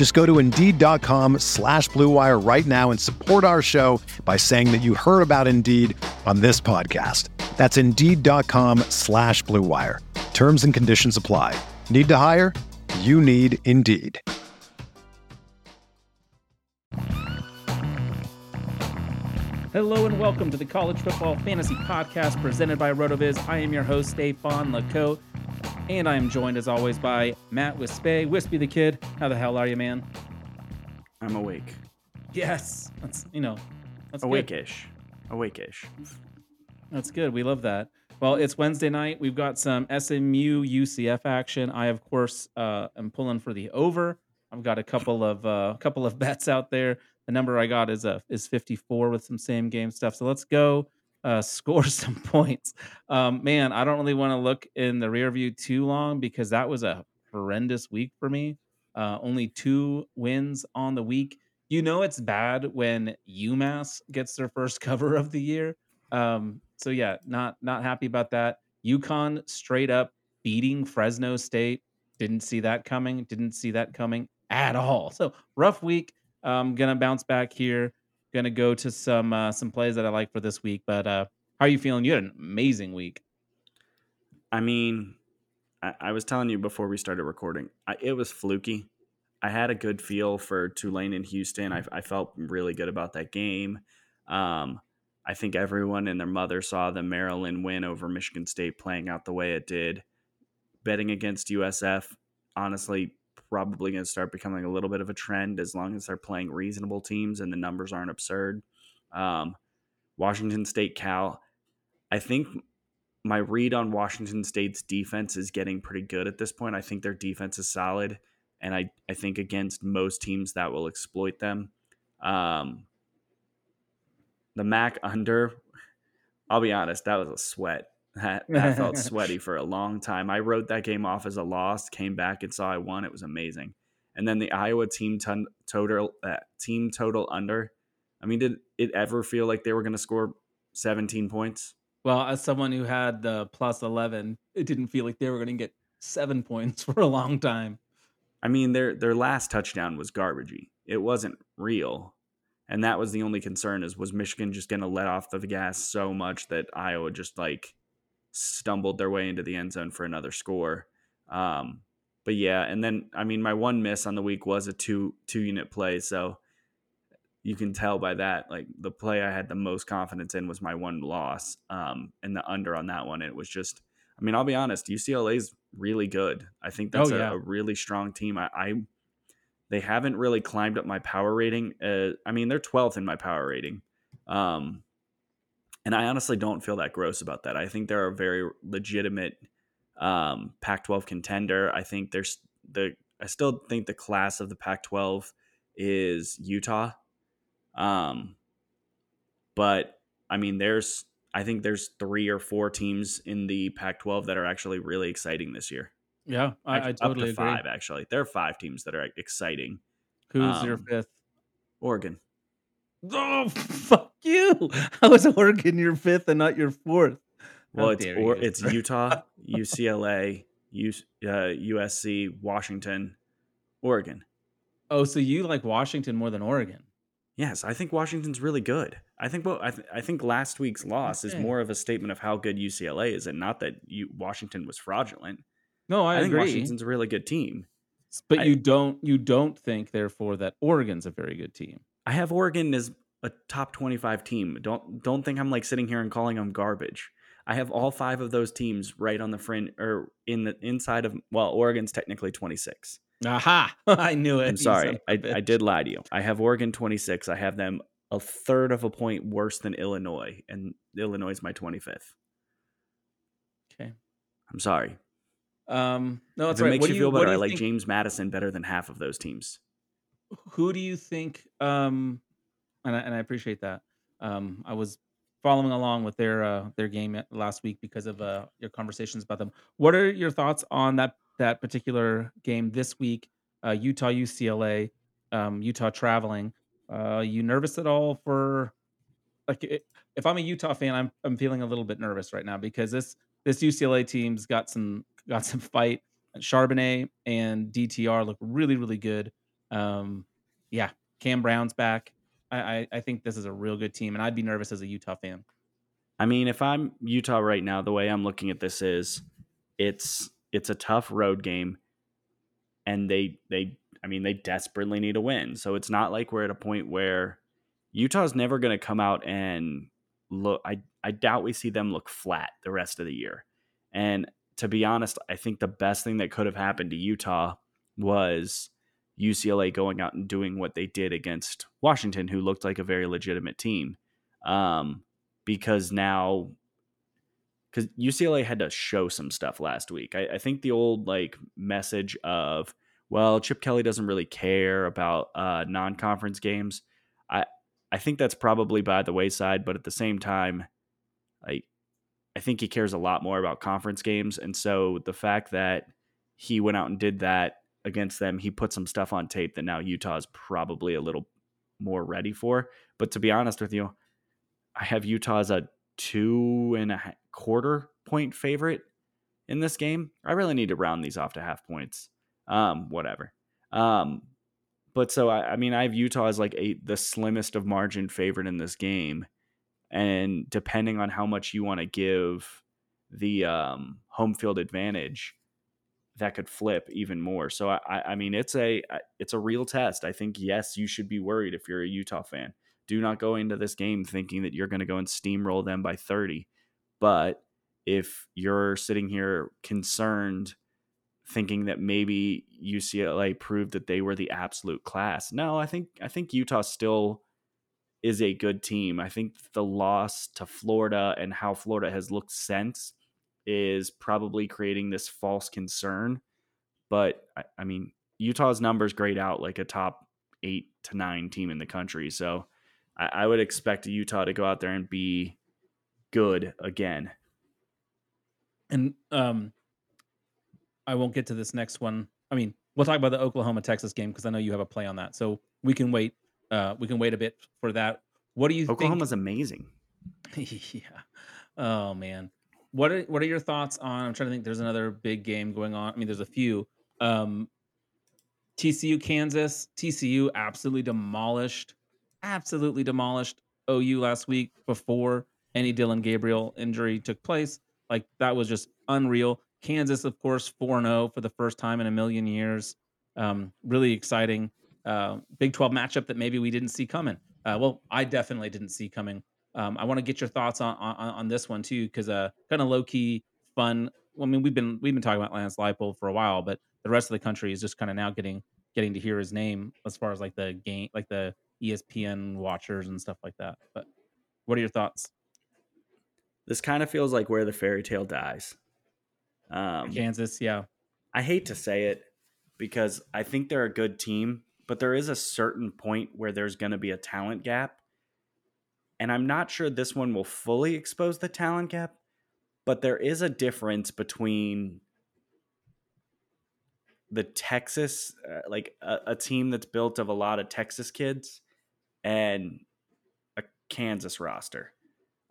Just go to Indeed.com slash BlueWire right now and support our show by saying that you heard about Indeed on this podcast. That's Indeed.com slash BlueWire. Terms and conditions apply. Need to hire? You need Indeed. Hello and welcome to the College Football Fantasy Podcast presented by RotoViz. I am your host, Stefan Lacote, and I am joined as always by Matt Wispay. Wispy the Kid, how the hell are you, man? I'm awake. Yes, that's you know, that's. Awake-ish. Awake-ish. That's good. We love that. Well, it's Wednesday night. We've got some SMU UCF action. I, of course, uh, am pulling for the over. I've got a couple of uh, couple of bets out there. The number I got is a is 54 with some same game stuff. So let's go uh, score some points. Um, man, I don't really want to look in the rear view too long because that was a horrendous week for me. Uh, only two wins on the week. You know it's bad when UMass gets their first cover of the year. Um, so yeah, not not happy about that. UConn straight up beating Fresno State. Didn't see that coming. Didn't see that coming at all. So rough week. Um, gonna bounce back here. Gonna go to some uh, some plays that I like for this week. But uh, how are you feeling? You had an amazing week. I mean, I, I was telling you before we started recording, I, it was fluky. I had a good feel for Tulane and Houston. I, I felt really good about that game. Um, I think everyone and their mother saw the Maryland win over Michigan State playing out the way it did. Betting against USF, honestly, probably going to start becoming a little bit of a trend as long as they're playing reasonable teams and the numbers aren't absurd. Um, Washington State, Cal. I think my read on Washington State's defense is getting pretty good at this point. I think their defense is solid, and I, I think against most teams that will exploit them. Um, the Mac under, I'll be honest, that was a sweat. That, that felt sweaty for a long time. I wrote that game off as a loss, came back and saw I won. It was amazing. And then the Iowa team ton- total uh, team total under. I mean, did it ever feel like they were going to score 17 points? Well, as someone who had the plus 11, it didn't feel like they were going to get seven points for a long time. I mean, their their last touchdown was garbagey. It wasn't real. And that was the only concern is was Michigan just going to let off the gas so much that Iowa just like stumbled their way into the end zone for another score. Um, but yeah, and then I mean my one miss on the week was a two two unit play, so you can tell by that like the play I had the most confidence in was my one loss. Um, and the under on that one, it was just I mean, I'll be honest, UCLA's really good. I think that's Oh, yeah. a, a really strong team. I, I they haven't really climbed up my power rating. Uh, I mean, they're 12th in my power rating. Um, and I honestly don't feel that gross about that. I think they're a very legitimate um, Pac-12 contender. I think there's the. I still think the class of the Pac-12 is Utah. Um, but I mean, there's. I think there's three or four teams in the Pac-12 that are actually really exciting this year. Yeah, I, I totally up to agree. five actually. There are five teams that are exciting. Who's your Um, fifth? Oregon. Oh, fuck you! How is Oregon your fifth and not your fourth? How Well, it's or, you. it's Utah, UCLA, U, uh, USC, Washington, Oregon. Oh, so you like Washington more than Oregon? Yes, I think Washington's really good. I think what I, th- I think last week's loss is more of a statement of how good UCLA is, and not that you, Washington was fraudulent. No, I, I, think agree. Washington's a really good team. But I- you don't you don't think therefore that Oregon's a very good team. I have Oregon as a top twenty-five team. Don't don't think I'm like sitting here and calling them garbage. I have all five of those teams right on the fringe or in the inside of well, Oregon's technically 26. Aha! I knew it. I'm sorry. I, I did lie to you. I have Oregon 26. I have them a third of a point worse than Illinois, and Illinois is my 25th. Okay. I'm sorry. Um, no, If that's it right. makes What you feel better, I like think- James Madison better than half of those teams. Who do you think um and I, and I appreciate that um i was following along with their uh their game last week because of uh your conversations about them. What are your thoughts on that that particular game this week? Uh utah ucla um utah traveling. Uh you nervous at all for like i- if i'm a utah fan i'm i'm feeling a little bit nervous right now because this this ucla team's got some got some fight. Charbonnet and dtr look really really good um, yeah, Cam Brown's back. I, I I think this is a real good team, and I'd be nervous as a Utah fan. I mean, if I'm Utah right now, the way I'm looking at this is it's it's a tough road game and they they I mean, they desperately need a win. So it's not like we're at a point where Utah's never going to come out and look I I doubt we see them look flat the rest of the year. And to be honest, I think the best thing that could have happened to Utah was UCLA going out and doing what they did against Washington, who looked like a very legitimate team. Um, because now, because UCLA had to show some stuff last week. I, I think the old like message of, well, Chip Kelly doesn't really care about uh, non-conference games. I I think that's probably by the wayside, but at the same time, like I think he cares a lot more about conference games, and so the fact that he went out and did that against them, he put some stuff on tape that now Utah is probably a little more ready for. But to be honest with you, I have Utah as a two and a quarter point favorite in this game. I really need to round these off to half points. Um, whatever. Um, but so I, I mean, I have Utah as like a the slimmest of margin favorite in this game, and depending on how much you want to give the um, home field advantage, that could flip even more. So I, I mean, it's a it's a real test. I think yes, you should be worried if you're a Utah fan. Do not go into this game thinking that you're going to go and steamroll them by 30. But if you're sitting here concerned, thinking that maybe UCLA proved that they were the absolute class, no, I think I think Utah still is a good team. I think the loss to Florida and how Florida has looked since is probably creating this false concern. But I, I mean, Utah's numbers grade out like a top eight to nine team in the country. So I, I would expect Utah to go out there and be good again. And um, I won't get to this next one. I mean, we'll talk about the Oklahoma Texas game because I know you have a play on that, so we can wait. Uh, we can wait a bit for that. What do you think? Oklahoma's amazing. yeah. Oh man. What are what are your thoughts on? I'm trying to think. There's another big game going on. I mean, there's a few. Um, TCU, Kansas. TCU absolutely demolished, absolutely demolished OU last week before any Dillon Gabriel injury took place. Like that was just unreal. Kansas, of course, 4 0 for the first time in a million years. Um, really exciting. Uh, Big 12 matchup that maybe we didn't see coming. Uh, well, I definitely didn't see coming. Um, I want to get your thoughts on, on on this one too, because uh, kind of low key fun. Well, I mean, we've been we've been talking about Lance Leipold for a while, but the rest of the country is just kind of now getting getting to hear his name as far as like the game, like the ESPN watchers and stuff like that. But what are your thoughts? This kind of feels like where the fairy tale dies. Um, Kansas, yeah, I hate to say it because I think they're a good team, but there is a certain point where there's going to be a talent gap. And I'm not sure this one will fully expose the talent gap, but there is a difference between the Texas, uh, like a, a team that's built of a lot of Texas kids, and a Kansas roster.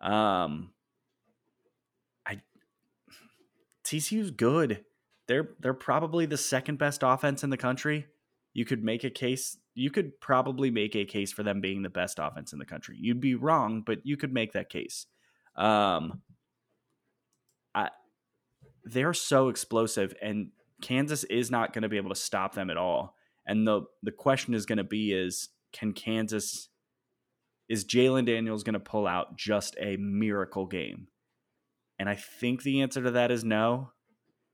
Um, I TCU's good. They're they're probably the second best offense in the country. You could make a case. You could probably make a case for them being the best offense in the country. You'd be wrong, but you could make that case. Um, I they're so explosive, and Kansas is not going to be able to stop them at all. And the the question is going to be is can Kansas is Jalon Daniels going to pull out just a miracle game? And I think the answer to that is no.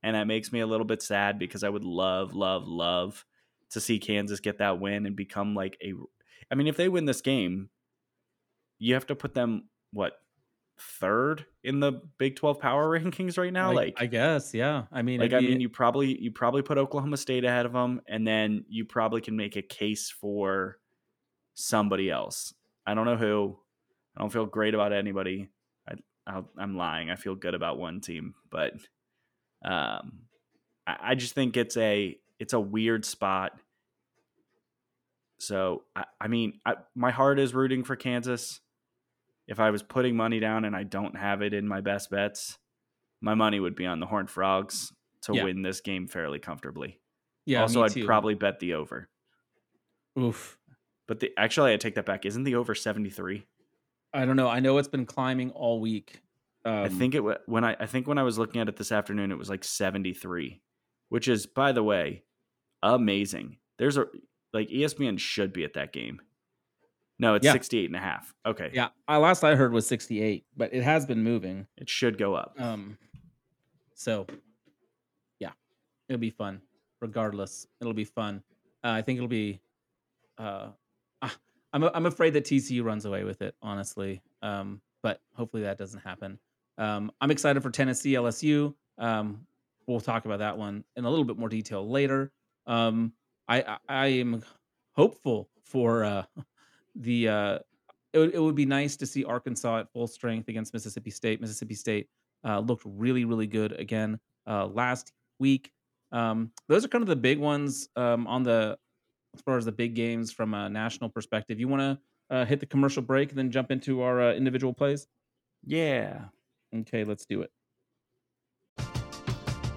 And that makes me a little bit sad because I would love, love, love to see Kansas get that win and become like a. I mean, if they win this game, you have to put them, what, third in the Big 12 power rankings right now? I, like, I guess, yeah. I mean, like I mean, you probably you probably put Oklahoma State ahead of them, and then you probably can make a case for somebody else. I don't know who. I don't feel great about anybody. I, I'll, I'm lying. I feel good about one team, but um, I, I just think it's a it's a weird spot. So I, I mean, I, my heart is rooting for Kansas. If I was putting money down and I don't have it in my best bets, my money would be on the Horned Frogs to Yeah. win this game fairly comfortably. yeah. also, I'd probably bet the over. Oof. But the actually, I take that back. Isn't the over seventy three? I don't know. I know it's been climbing all week. Um, I think it when I I think when I was looking at it this afternoon, it was like seventy three, which is by the way amazing. There's a like ESPN should be at that game. No, it's Yeah. 68 and a half. Okay. Yeah, I, last I heard was 68, but it has been moving. It should go up. Um, so yeah, it'll be fun. Regardless, it'll be fun. Uh, I think it'll be. Uh, I'm I'm afraid that TCU runs away with it, honestly. Um, but hopefully that doesn't happen. Um, I'm excited for Tennessee LSU. Um, we'll talk about that one in a little bit more detail later. Um, I I, I am hopeful for uh, the. Uh, it, would- it would be nice to see Arkansas at full strength against Mississippi State. Mississippi State uh, looked really, really good again uh, last week. Um, those are kind of the big ones um, on the as far as the big games from a national perspective. You want to uh, hit the commercial break and then jump into our uh, individual plays? Yeah. Okay, let's do it.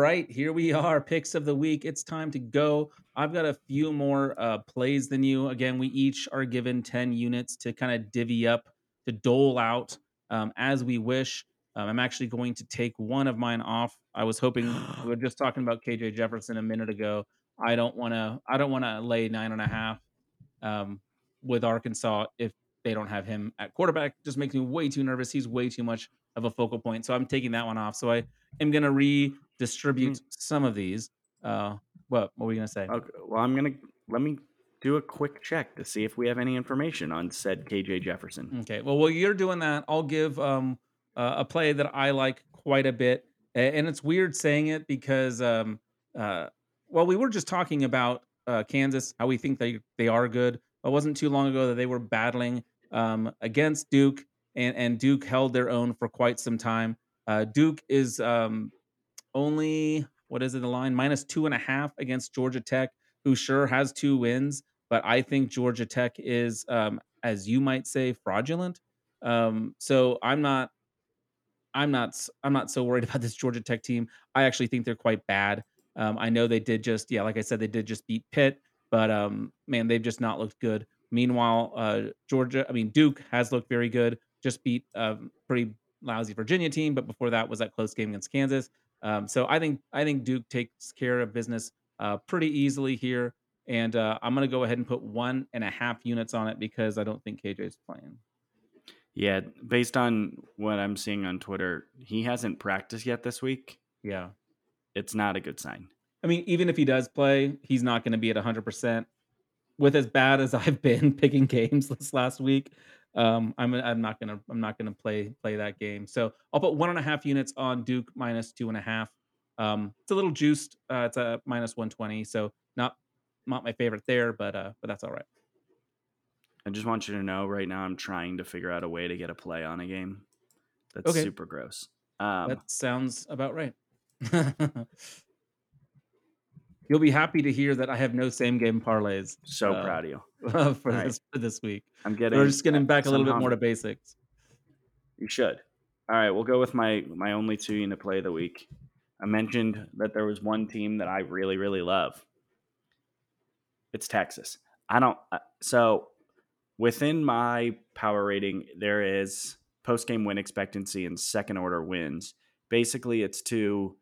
Right, here we are. Picks of the week. It's time to go. I've got a few more uh, plays than you. Again, we each are given 10 units to kind of divvy up, to dole out um, as we wish. Um, I'm actually going to take one of mine off. I was hoping we were just talking about KJ Jefferson a minute ago. I don't want to. I don't want to lay nine and a half um, with Arkansas if they don't have him at quarterback. Just makes me way too nervous. He's way too much of a focal point. So I'm taking that one off. So I am going to redistribute some of these. Uh, what, what were you going to say? Okay. Well, I'm gonna let me do a quick check to see if we have any information on said KJ Jefferson. Okay. Well, while you're doing that, I'll give um, uh, a play that I like quite a bit. And it's weird saying it because, um, uh, well, we were just talking about uh, Kansas, how we think they, they are good. It wasn't too long ago that they were battling um, against Duke, and, and Duke held their own for quite some time. Uh, Duke is um, only, what is it, the line? Minus two and a half against Georgia Tech, who sure has two wins, but I think Georgia Tech is, um, as you might say, fraudulent. Um, so I'm not, I'm not, I'm not so worried about this Georgia Tech team. I actually think they're quite bad. Um, I know they did just, yeah, like I said, they did just beat Pitt, but um, man, they've just not looked good. Meanwhile, uh, Georgia, I mean Duke has looked very good. Just beat a pretty lousy Virginia team, but before that was that close game against Kansas. Um, so I think I think Duke takes care of business uh, pretty easily here. and uh, I'm gonna go ahead and put one and a half units on it because I don't think KJ's playing. Yeah, based on what I'm seeing on Twitter, he hasn't practiced yet this week. Yeah, It's not a good sign. I mean, even if he does play, he's not going to be at 100. percent With as bad as I've been picking games this last week, um, I'm I'm not gonna I'm not gonna play play that game. So I'll put one and a half units on Duke minus two and a half. Um, it's a little juiced. Uh, it's a minus 120, so not not my favorite there, but uh, but that's all right. I just want you to know right now I'm trying to figure out a way to get a play on a game. That's Okay. super gross. Um, that sounds about right. You'll be happy to hear that I have no same game parlays so uh, proud of you. for right. this for this week. I'm getting. We're just getting back a little bit more to basics. You should. All right, we'll go with my my only two unit play of the week. I mentioned that there was one team that I really really love. It's Texas. I don't. uh, So within my power rating, there is post game win expectancy and second order wins. Basically, it's to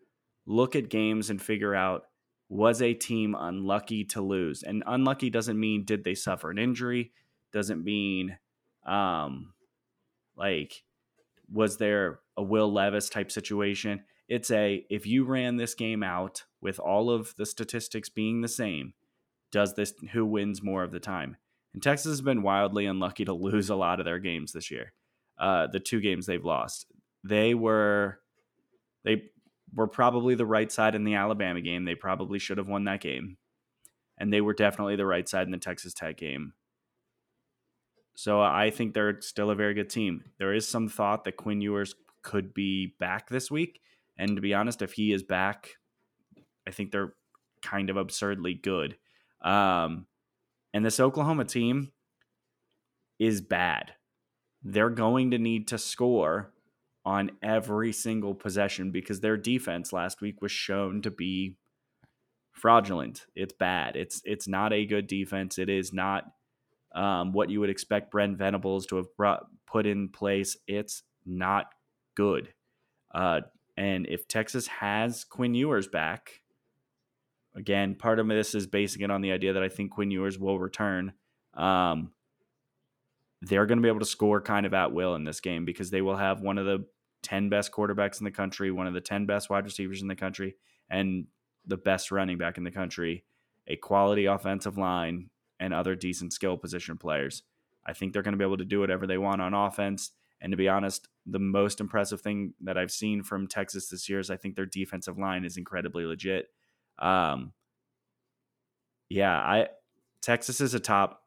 look at games and figure out was a team unlucky to lose, and unlucky doesn't mean did they suffer an injury. Doesn't mean um like was there a Will Levis type situation? It's a if you ran this game out with all of the statistics being the same, does this who wins more of the time? And Texas has been wildly unlucky to lose a lot of their games this year. Uh, the two games they've lost, they were they were probably the right side in the Alabama game. They probably should have won that game, and they were definitely the right side in the Texas Tech game. So I think they're still a very good team. There is some thought that Quinn Ewers could be back this week, and to be honest, if he is back, I think they're kind of absurdly good. Um, and this Oklahoma team is bad. They're going to need to score on every single possession because their defense last week was shown to be fraudulent. It's bad. It's it's not a good defense. It is not um, what you would expect Brent Venables to have brought put in place. It's not good. Uh, and if Texas has Quinn Ewers back, again, part of this is basing it on the idea that I think Quinn Ewers will return. Um, they're going to be able to score kind of at will in this game because they will have one of the 10 best quarterbacks in the country, one of the 10 best wide receivers in the country, and the best running back in the country, a quality offensive line, and other decent skill position players. I think they're going to be able to do whatever they want on offense. And to be honest, the most impressive thing that I've seen from Texas this year is I think their defensive line is incredibly legit. Um, yeah, I Texas is a top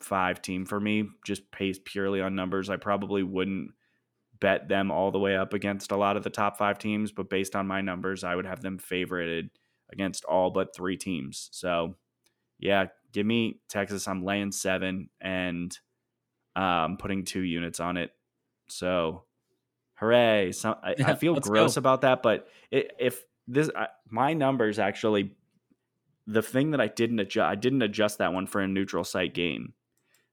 five team for me, just based purely on numbers. I probably wouldn't bet them all the way up against a lot of the top five teams, but based on my numbers, I would have them favorited against all but three teams. So, yeah, give me Texas. I'm laying seven and um, putting two units on it. So, hooray! I, I feel gross go. about that, but it, if this I, my numbers actually, the thing that I didn't adjust, I didn't adjust that one for a neutral site game.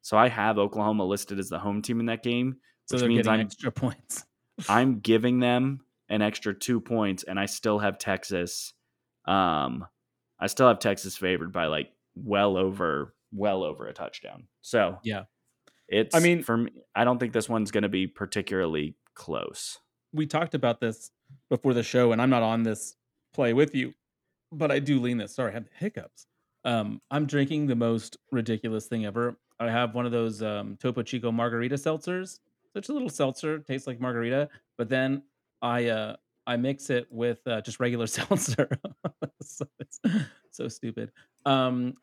So I have Oklahoma listed as the home team in that game, So which they're means getting I'm extra points. I'm giving them an extra two points, and I still have Texas. Um, I still have Texas favored by like well over, well over a touchdown. So Yeah. it's. I mean- for me, I don't think this one's going to be particularly close. we talked about this before the show, and I'm not on this play with you, but I do lean this. Sorry, I had hiccups. Um, I'm drinking the most ridiculous thing ever. I have one of those um, Topo Chico margarita seltzers. Such a little seltzer, tastes like margarita, but then I uh, I mix it with uh, just regular seltzer. so, so stupid. Um,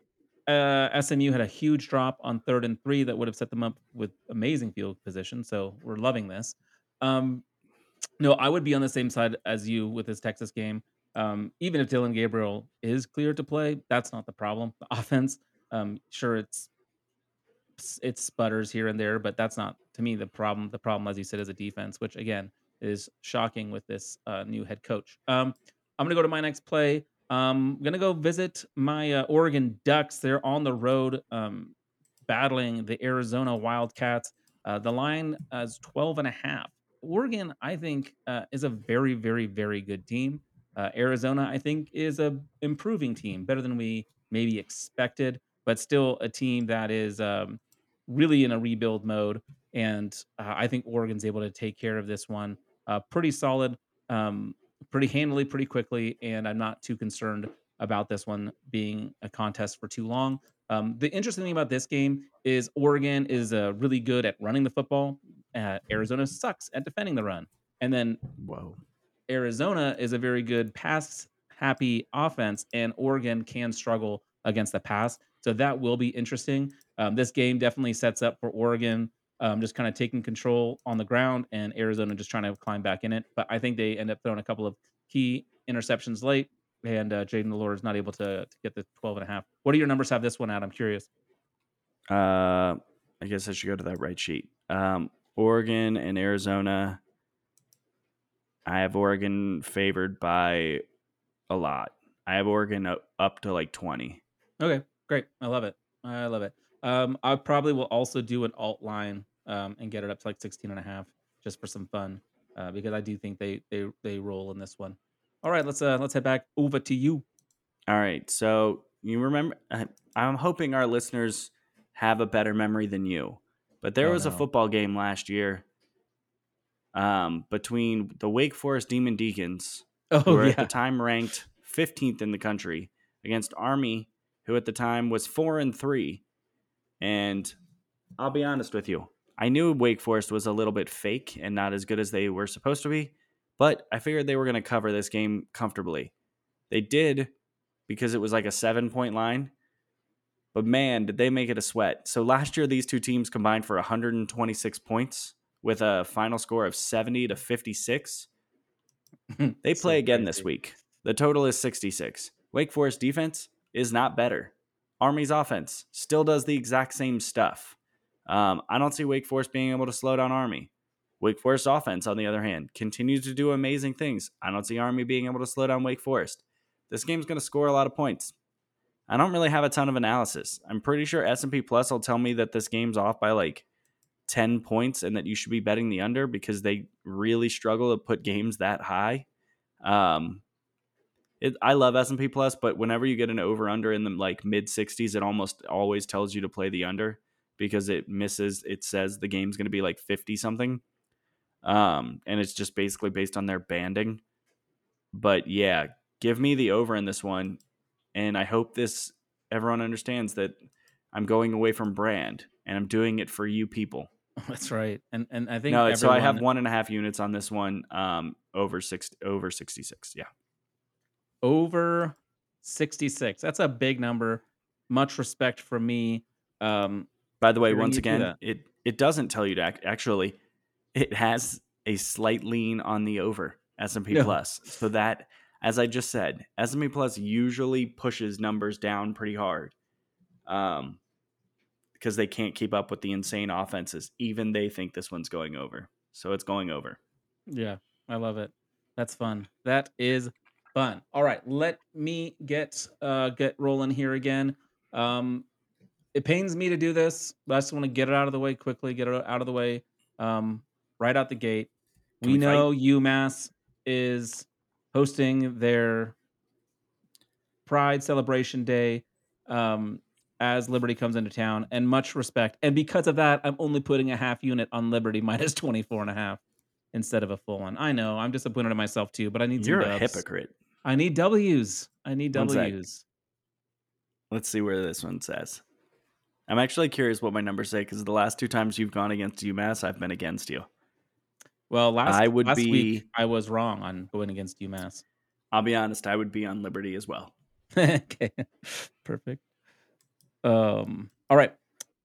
uh, SMU had a huge drop on third and three that would have set them up with amazing field position. So we're loving this. Um, no, I would be on the same side as you with this Texas game. Um, even if Dillon Gabriel is cleared to play, that's not the problem. The offense, um, sure, it's it sputters here and there, but that's not to me the problem. The problem, as you said, is a defense, which again is shocking with this uh, new head coach. Um, I'm gonna go to my next play. Um, I'm gonna go visit my uh, Oregon Ducks. They're on the road, um, battling the Arizona Wildcats. Uh, the line is 12 and a half. Oregon, I think, uh, is a very, very, very good team. Uh, Arizona, I think, is a improving team, better than we maybe expected, but still a team that is um, really in a rebuild mode. And uh, I think Oregon's able to take care of this one uh, pretty solid, um, pretty handily, pretty quickly. And I'm not too concerned about this one being a contest for too long. Um, the interesting thing about this game is Oregon is uh, really good at running the football. Uh, Arizona sucks at defending the run. And then Whoa. Arizona is a very good pass happy offense, and Oregon can struggle against the pass. So that will be interesting. Um, this game definitely sets up for Oregon um, just kind of taking control on the ground and Arizona just trying to climb back in it. But I think they end up throwing a couple of key interceptions late, and uh, Jaden Lord is not able to, to get the 12 and a half. What do your numbers have this one at? I'm curious. Uh, I guess I should go to that right sheet. Um, Oregon and Arizona. I have Oregon favored by a lot. I have Oregon up to like 20. Okay, great. I love it. I love it. Um, I probably will also do an alt line um, and get it up to like 16 and a half just for some fun uh, because I do think they they they roll in this one. All right, let's uh let's head back over to you. All right. So you remember I'm hoping our listeners have a better memory than you. But there oh, was no. a football game last year um, between the Wake Forest Demon Deacons, oh, who were yeah. at the time ranked 15th in the country, against Army, who at the time was four and three. And I'll be honest with you, I knew Wake Forest was a little bit fake and not as good as they were supposed to be, but I figured they were going to cover this game comfortably. They did because it was like a seven point line. But man, did they make it a sweat. So last year, these two teams combined for 126 points with a final score of 70 to 56. They play so again this week. The total is 66. Wake Forest defense is not better. Army's offense still does the exact same stuff. Um, I don't see Wake Forest being able to slow down Army. Wake Forest offense, on the other hand, continues to do amazing things. I don't see Army being able to slow down Wake Forest. This game's going to score a lot of points. I don't really have a ton of analysis. I'm pretty sure S&P Plus will tell me that this game's off by like 10 points and that you should be betting the under because they really struggle to put games that high. Um, it, I love S&P Plus, but whenever you get an over under in the like mid 60s, it almost always tells you to play the under because it misses. It says the game's going to be like 50 something, um, and it's just basically based on their banding. But yeah, give me the over in this one, and I hope this everyone understands that I'm going away from brand and I'm doing it for you people. That's right, and and I think no. Everyone... So I have one and a half units on this one, um, over six over 66. Yeah over 66. That's a big number. Much respect from me. Um, By the way, once again, it it doesn't tell you to act, actually. It has a slight lean on the over S&P no. Plus. So that, as I just said, S&P Plus usually pushes numbers down pretty hard, um, because they can't keep up with the insane offenses. Even they think this one's going over, so it's going over. Yeah, I love it. That's fun. That is Fun. All right, let me get uh get rolling here again. Um it pains me to do this, but I just want to get it out of the way quickly, get it out of the way um right out the gate. we, we know fight? UMass is hosting their Pride Celebration Day um as Liberty comes into town and much respect. And because of that, I'm only putting a half unit on Liberty minus 24 and a half instead of a full one. I know I'm disappointed in myself too, but I need You're some a hypocrite. I need W's. I need W's. Let's see where this one says. I'm actually curious what my numbers say because the last two times you've gone against UMass, I've been against you. Well, last I would last be. Week, I was wrong on going against UMass. I'll be honest. I would be on Liberty as well. okay, perfect. Um. All right.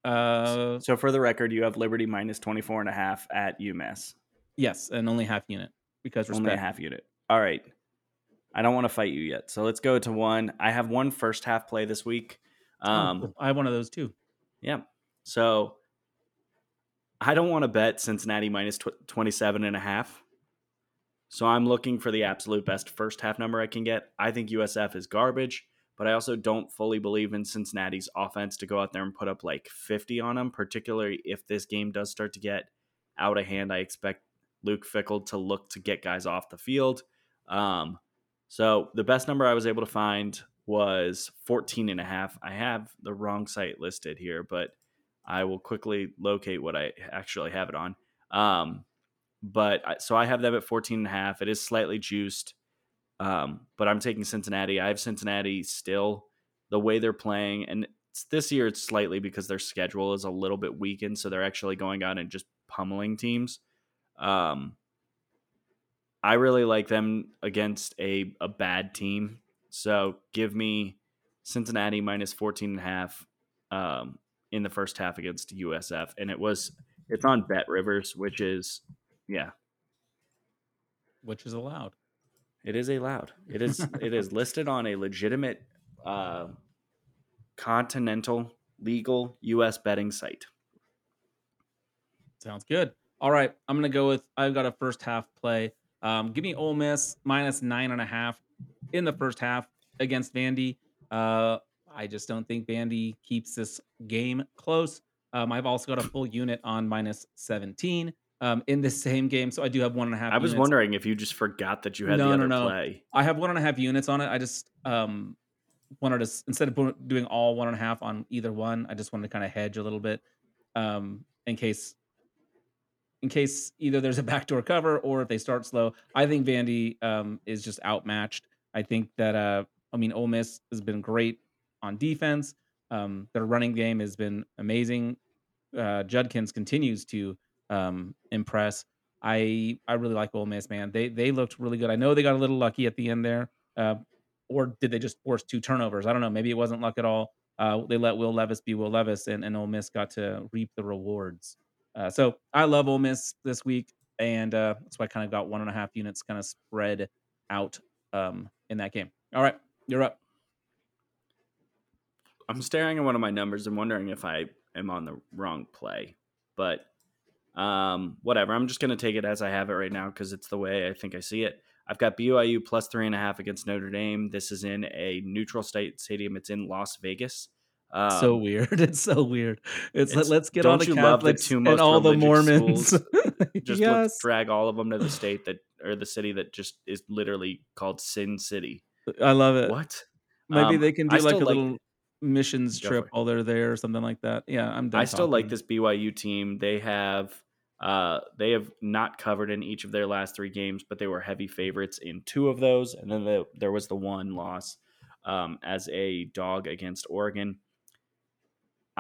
Uh. So for the record, you have Liberty minus 24 and a half at UMass. Yes, and only half unit because respect. only a half unit. All right. I don't want to fight you yet. So let's go to one. I have one first half play this week. Um, oh, I have one of those too. Yeah. So I don't want to bet Cincinnati minus tw- 27 and a half. So I'm looking for the absolute best first half number I can get. I think USF is garbage, but I also don't fully believe in Cincinnati's offense to go out there and put up like 50 on them, particularly if this game does start to get out of hand. I expect Luke Fickell to look to get guys off the field. Um, so the best number I was able to find was 14 and a half. I have the wrong site listed here, but I will quickly locate what I actually have it on. Um, but so I have them at 14 and a half. It is slightly juiced. Um, but I'm taking Cincinnati. I have Cincinnati still the way they're playing, and this year it's slightly because their schedule is a little bit weakened, so they're actually going out and just pummeling teams. Um, I really like them against a, a bad team. So give me Cincinnati minus 14 and a half um, in the first half against USF. And it was, it's on Bet Rivers, which is, yeah. Which is allowed. It is allowed. It is, it is listed on a legitimate uh, continental legal U.S. betting site. Sounds good. All right. I'm going to go with, I've got a first half play. Um, give me Ole Miss minus nine and a half in the first half against Vandy. Uh, I just don't think Vandy keeps this game close. Um, I've also got a full unit on minus 17 um, in this same game. So I do have one and a half. I was units. wondering if you just forgot that you had No, the no, other no. play. I have one and a half units on it. I just um, wanted to, instead of doing all one and a half on either one, I just wanted to kind of hedge a little bit um, in case. In case either there's a backdoor cover or if they start slow, I think Vandy um, is just outmatched. I think that uh, I mean Ole Miss has been great on defense. Um, their running game has been amazing. Uh, Judkins continues to um, impress. I I really like Ole Miss, man. They they looked really good. I know they got a little lucky at the end there, uh, or did they just force two turnovers? I don't know. Maybe it wasn't luck at all. Uh, they let Will Levis be Will Levis, and, and Ole Miss got to reap the rewards. Uh, so I love Ole Miss this week, and uh, that's why I kind of got one and a half units kind of spread out um, in that game. All right, you're up. I'm staring at one of my numbers and wondering if I am on the wrong play, but um, whatever. I'm just going to take it as I have it right now because it's the way I think I see it. I've got BYU plus three and a half against Notre Dame. This is in a neutral state stadium. It's in Las Vegas. Um, so weird. It's so weird. It's, it's- let's get on the Catholics and all the Mormons. just yes, drag all of them to the state that or the city that just is literally called Sin City. I love it. What? Maybe Um, they can I do like a like- little missions trip while they're there or something like that. Yeah, I'm done. I still like this BYU team. They have uh, they have not covered in each of their last three games, but they were heavy favorites in two of those, and then the, there was the one loss um, as a dog against Oregon.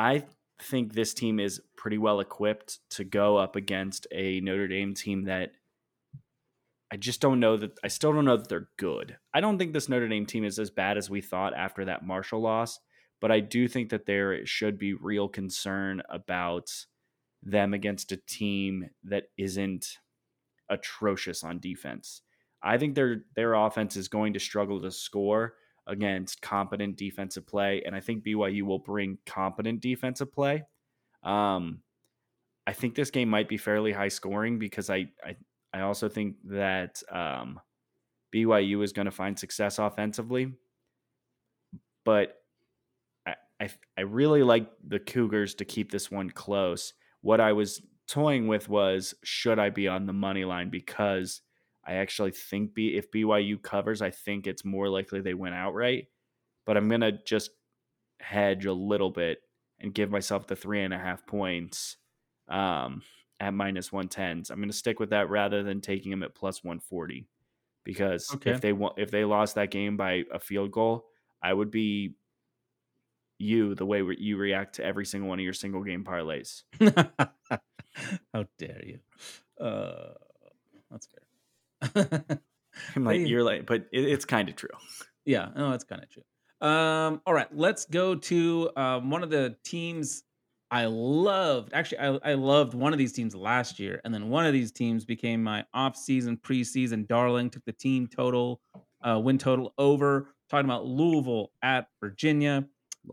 I think this team is pretty well equipped to go up against a Notre Dame team that I just don't know that I still don't know that they're good. I don't think this Notre Dame team is as bad as we thought after that Marshall loss, but I do think that there should be real concern about them against a team that isn't atrocious on defense. I think their their offense is going to struggle to score against competent defensive play, and I think BYU will bring competent defensive play. Um, I think this game might be fairly high scoring because I I, I also think that um, BYU is going to find success offensively, but I, I I really like the Cougars to keep this one close. What I was toying with was should I be on the money line because I actually think B, if BYU covers, I think it's more likely they win outright. But I'm gonna just hedge a little bit and give myself the three and a half points um, at minus one tens. I'm gonna stick with that rather than taking them at plus one forty because Okay. if they if they lost that game by a field goal, I would be you the way you react to every single one of your single game parlays. How dare you? Uh, that's fair. I'm like you're like, but it, it's kind of true. yeah, no, that's kind of true. Um, all right, let's go to um, one of the teams I loved. Actually, I, I loved one of these teams last year, and then one of these teams became my off-season, preseason darling. Took the team total, uh, win total over. Talking about Louisville at Virginia.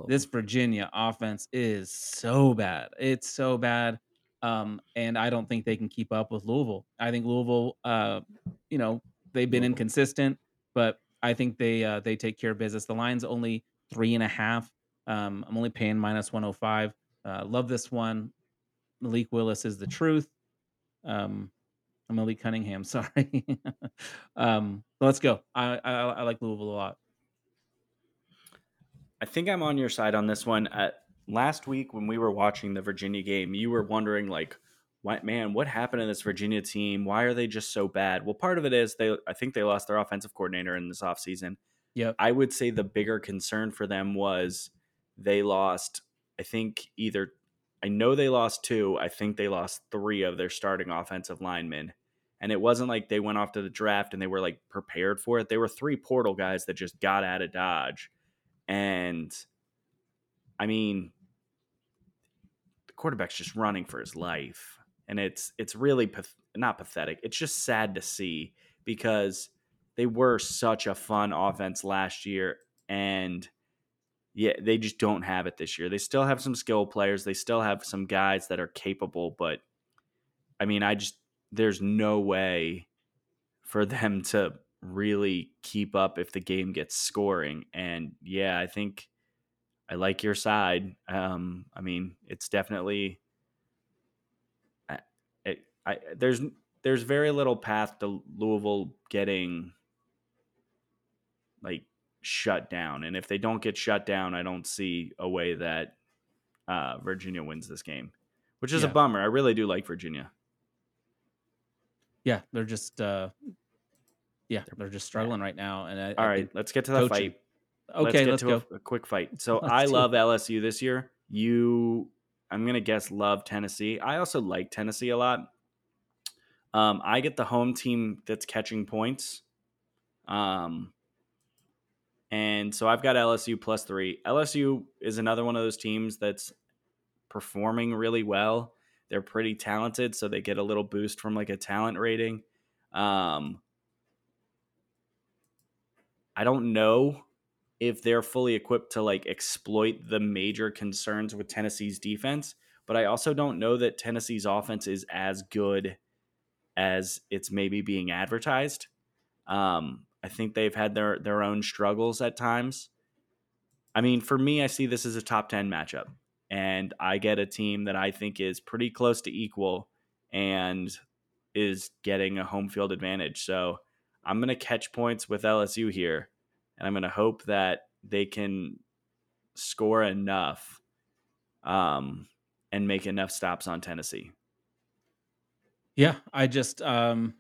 This Virginia offense is so bad. It's so bad. Um, and I don't think they can keep up with Louisville. I think Louisville, uh, you know, they've been inconsistent, but I think they uh, they take care of business. The line's only three and a half. Um, I'm only paying minus 105. Uh, love this one. Malik Willis is the truth. Um, I'm Malik Cunningham. Sorry. um, let's go. I, I I like Louisville a lot. I think I'm on your side on this one. Uh, last week when we were watching the Virginia game, you were wondering like, what man, what happened to this Virginia team? Why are they just so bad? Well, part of it is they I think they lost their offensive coordinator in this offseason. Yep. I would say the bigger concern for them was they lost, I think either I know they lost two, I think they lost three of their starting offensive linemen. And it wasn't like they went off to the draft and they were like prepared for it. They were three portal guys that just got out of Dodge. And I mean, quarterback's just running for his life and it's it's really path- not pathetic. It's just sad to see because they were such a fun offense last year, and yeah, they just don't have it this year. They still have some skill players. They still have some guys that are capable, but I mean, I just there's no way for them to really keep up if the game gets scoring. And yeah, I think I like your side. Um, I mean, it's definitely I there's there's very little path to Louisville getting like shut down, and if they don't get shut down, I don't see a way that uh, Virginia wins this game, which is Yeah. a bummer. I really do like Virginia. Yeah, they're just uh yeah, they're just struggling right now. And I, All right, think- let's get to the coaching. fight. Okay, let's let's, go. A, a quick fight. So Let's I love LSU this year. You, I'm gonna guess love Tennessee. I also like Tennessee a lot. Um, I get the home team that's catching points. Um, and so I've got LSU plus three. LSU is another one of those teams that's performing really well. They're pretty talented, so they get a little boost from like a talent rating. Um, I don't know if they're fully equipped to like exploit the major concerns with Tennessee's defense, but I also don't know that Tennessee's offense is as good as it's maybe being advertised. Um, I think they've had their their own struggles at times. I mean, for me, I see this as a top 10 matchup, and I get a team that I think is pretty close to equal and is getting a home field advantage. So I'm going to catch points with LSU here, and I'm going to hope that they can score enough um, and make enough stops on Tennessee. Yeah, I just um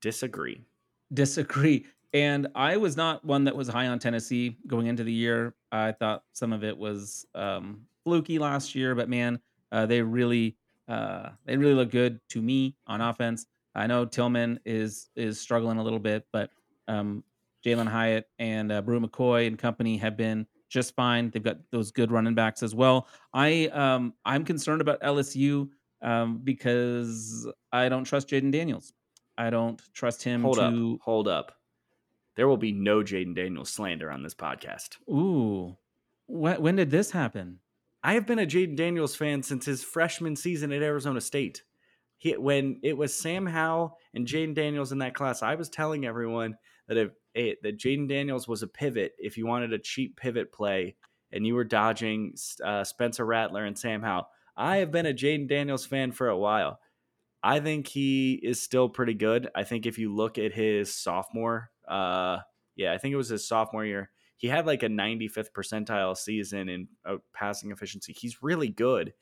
Disagree. disagree. And I was not one that was high on Tennessee going into the year. I thought some of it was um, fluky last year, but man, uh, they really uh, they really look good to me on offense. I know Tillman is is struggling a little bit, but um, Jalin Hyatt and uh, Bru McCoy and company have been just fine. They've got those good running backs as well. I um, I'm concerned about LSU um, because I don't trust Jayden Daniels. I don't trust him Hold to. up. Hold up. There will be no Jayden Daniels slander on this podcast. Ooh, wh- when did this happen? I have been a Jayden Daniels fan since his freshman season at Arizona State. He, when it was Sam Howell and Jayden Daniels in that class, I was telling everyone that if that Jayden Daniels was a pivot, if you wanted a cheap pivot play and you were dodging uh, Spencer Rattler and Sam Howell, I have been a Jayden Daniels fan for a while. I think he is still pretty good. I think if you look at his sophomore, uh, yeah, I think it was his sophomore year, he had like a 95th percentile season in uh, passing efficiency. He's really good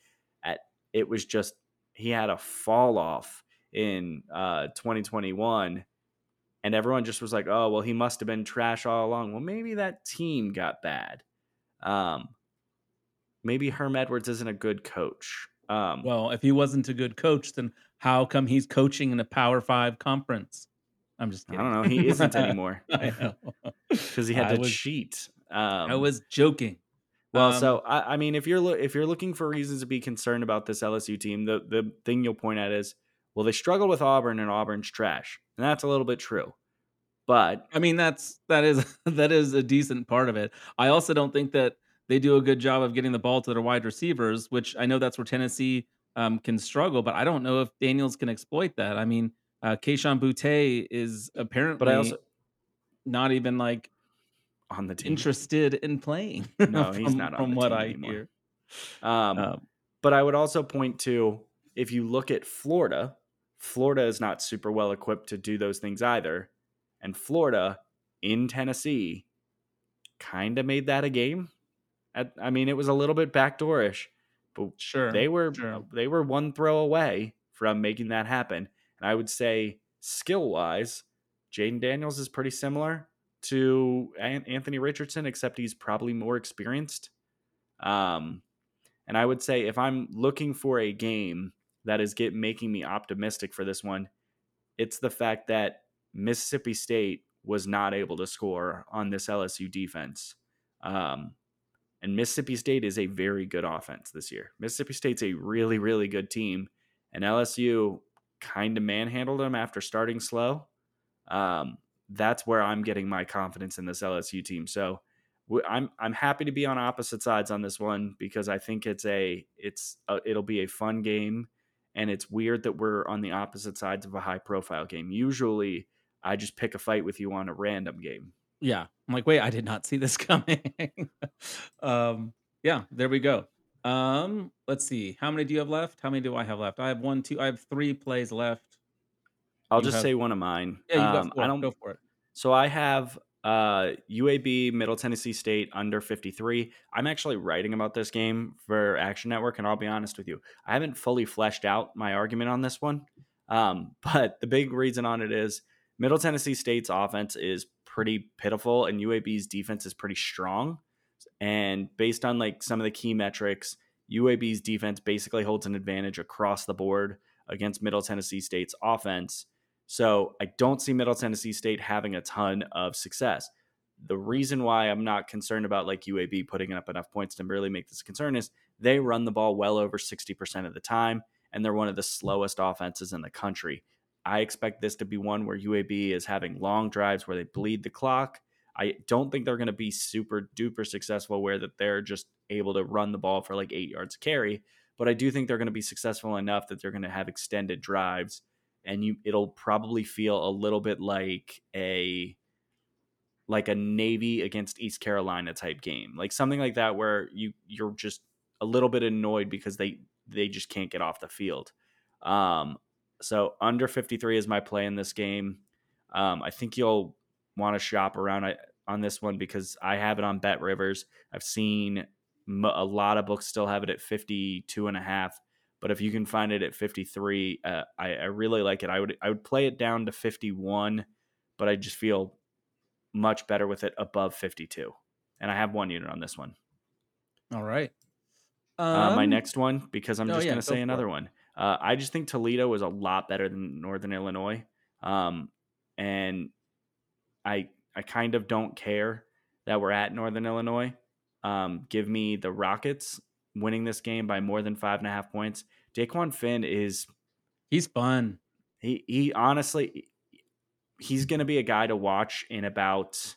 at it. Was just he had a fall off in uh, 2021, and everyone just was like, "Oh, well, he must have been trash all along." Well, maybe that team got bad. Um, maybe Herm Edwards isn't a good coach. Um, Well, if he wasn't a good coach, then how come he's coaching in a Power Five conference? I'm just I don't know. He isn't anymore because he had I to was- cheat. Um, I was joking. Well, Um, so I, I mean, if you're lo- if you're looking for reasons to be concerned about this LSU team, the the thing you'll point at is, well, they struggled with Auburn, and Auburn's trash, and that's a little bit true. But I mean, that's that is that is a decent part of it. I also don't think that they do a good job of getting the ball to their wide receivers, which I know that's where Tennessee um, can struggle, but I don't know if Daniels can exploit that. I mean, uh, Kayshon Boutte is apparently but I also not even like on the team, interested in playing. No, he's not on from what I anymore. hear. um, Um, but I would also point to if you look at Florida, Florida is not super well equipped to do those things either, and Florida in Tennessee kind of made that a game. I mean, it was a little bit backdoorish, but Sure. they were sure. they were one throw away from making that happen. And I would say skill wise, Jayden Daniels is pretty similar to Anthony Richardson, except he's probably more experienced. Um, and I would say if I'm looking for a game that is get making me optimistic for this one, it's the fact that Mississippi State was not able to score on this LSU defense. Um, and Mississippi State is a very good offense this year. Mississippi State's a really, really good team. And LSU kind of manhandled them after starting slow. Um, that's where I'm getting my confidence in this LSU team. So I'm I'm happy to be on opposite sides on this one because I think it's a it's a, it'll be a fun game, and it's weird that we're on the opposite sides of a high profile game. Usually, I just pick a fight with you on a random game. Yeah. I'm like, wait, I did not see this coming. um, yeah, there we go. Um, let's see. How many do you have left? How many do I have left? I have one, two, I have three plays left. I'll You just have- say one of mine. Yeah, you Um. I don't Go for it. So I have uh, UAB Middle Tennessee State under 53. I'm actually writing about this game for Action Network, and I'll be honest with you, I haven't fully fleshed out my argument on this one. Um, but the big reason on it is Middle Tennessee State's offense is pretty pitiful, and UAB's defense is pretty strong. And based on like some of the key metrics, UAB's defense basically holds an advantage across the board against Middle Tennessee State's offense. So I don't see Middle Tennessee State having a ton of success. The reason why I'm not concerned about like UAB putting up enough points to really make this a concern is they run the ball well over 60% of the time, and they're one of the slowest offenses in the country. I expect this to be one where UAB is having long drives where they bleed the clock. I don't think they're going to be super duper successful where that they're just able to run the ball for like eight yards carry, but I do think they're going to be successful enough that they're going to have extended drives and you it'll probably feel a little bit like a like a Navy against East Carolina type game, like something like that, where you you're just a little bit annoyed because they they just can't get off the field. Um, so under 53 is my play in this game. Um, I think you'll want to shop around on this one because I have it on Bet Rivers. I've seen a lot of books still have it at 52 and a half but if you can find it at 53 uh, I, I really like it i would i would play it down to 51 but i just feel much better with it above 52 and i have one unit on this one All right. uh, my Um, next one because i'm oh, just yeah, going to go say another it. one uh, i just think toledo is a lot better than northern illinois um, and i i kind of don't care that we're at northern illinois um, give me the rockets winning this game by more than five and a half points Dequan Finn is He's fun. he he honestly he's going to be a guy to watch in about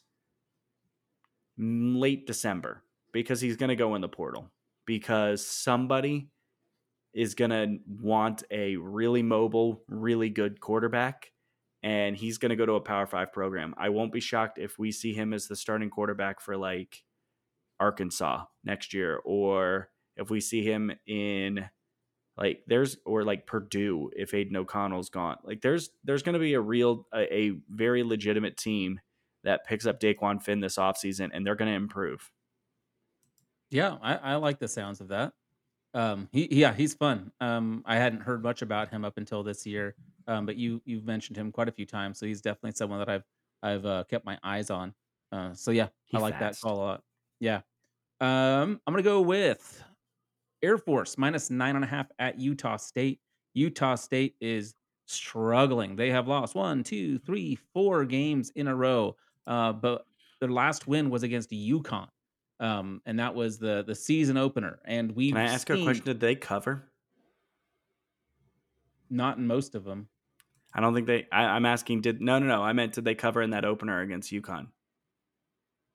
late December because he's going to go in the portal because somebody is going to want a really mobile, really good quarterback and he's going to go to a Power 5 program. I won't be shocked if we see him as the starting quarterback for like Arkansas next year or if we see him in like there's or like Purdue if Aidan O'Connell's gone. Like there's there's going to be a real a, a very legitimate team that picks up Dequan Finn this offseason and they're going to improve. Yeah, I, I like the sounds of that. Um, he yeah, he's fun. Um, I hadn't heard much about him up until this year. Um, but you you've mentioned him quite a few times, so he's definitely someone that I've I've uh, kept my eyes on. Uh, so yeah, He I like that fast. call a lot. Yeah. Um, I'm gonna go with Air Force minus nine and a half at Utah State. Utah State is struggling. They have lost one, two, three, four games in a row. Uh, but their last win was against UConn. Um, and that was the the season opener. And we Can I ask a question? Did they cover? Not in most of them. I don't think they. I, I'm asking. Did no, no, no. I meant did they cover in that opener against UConn?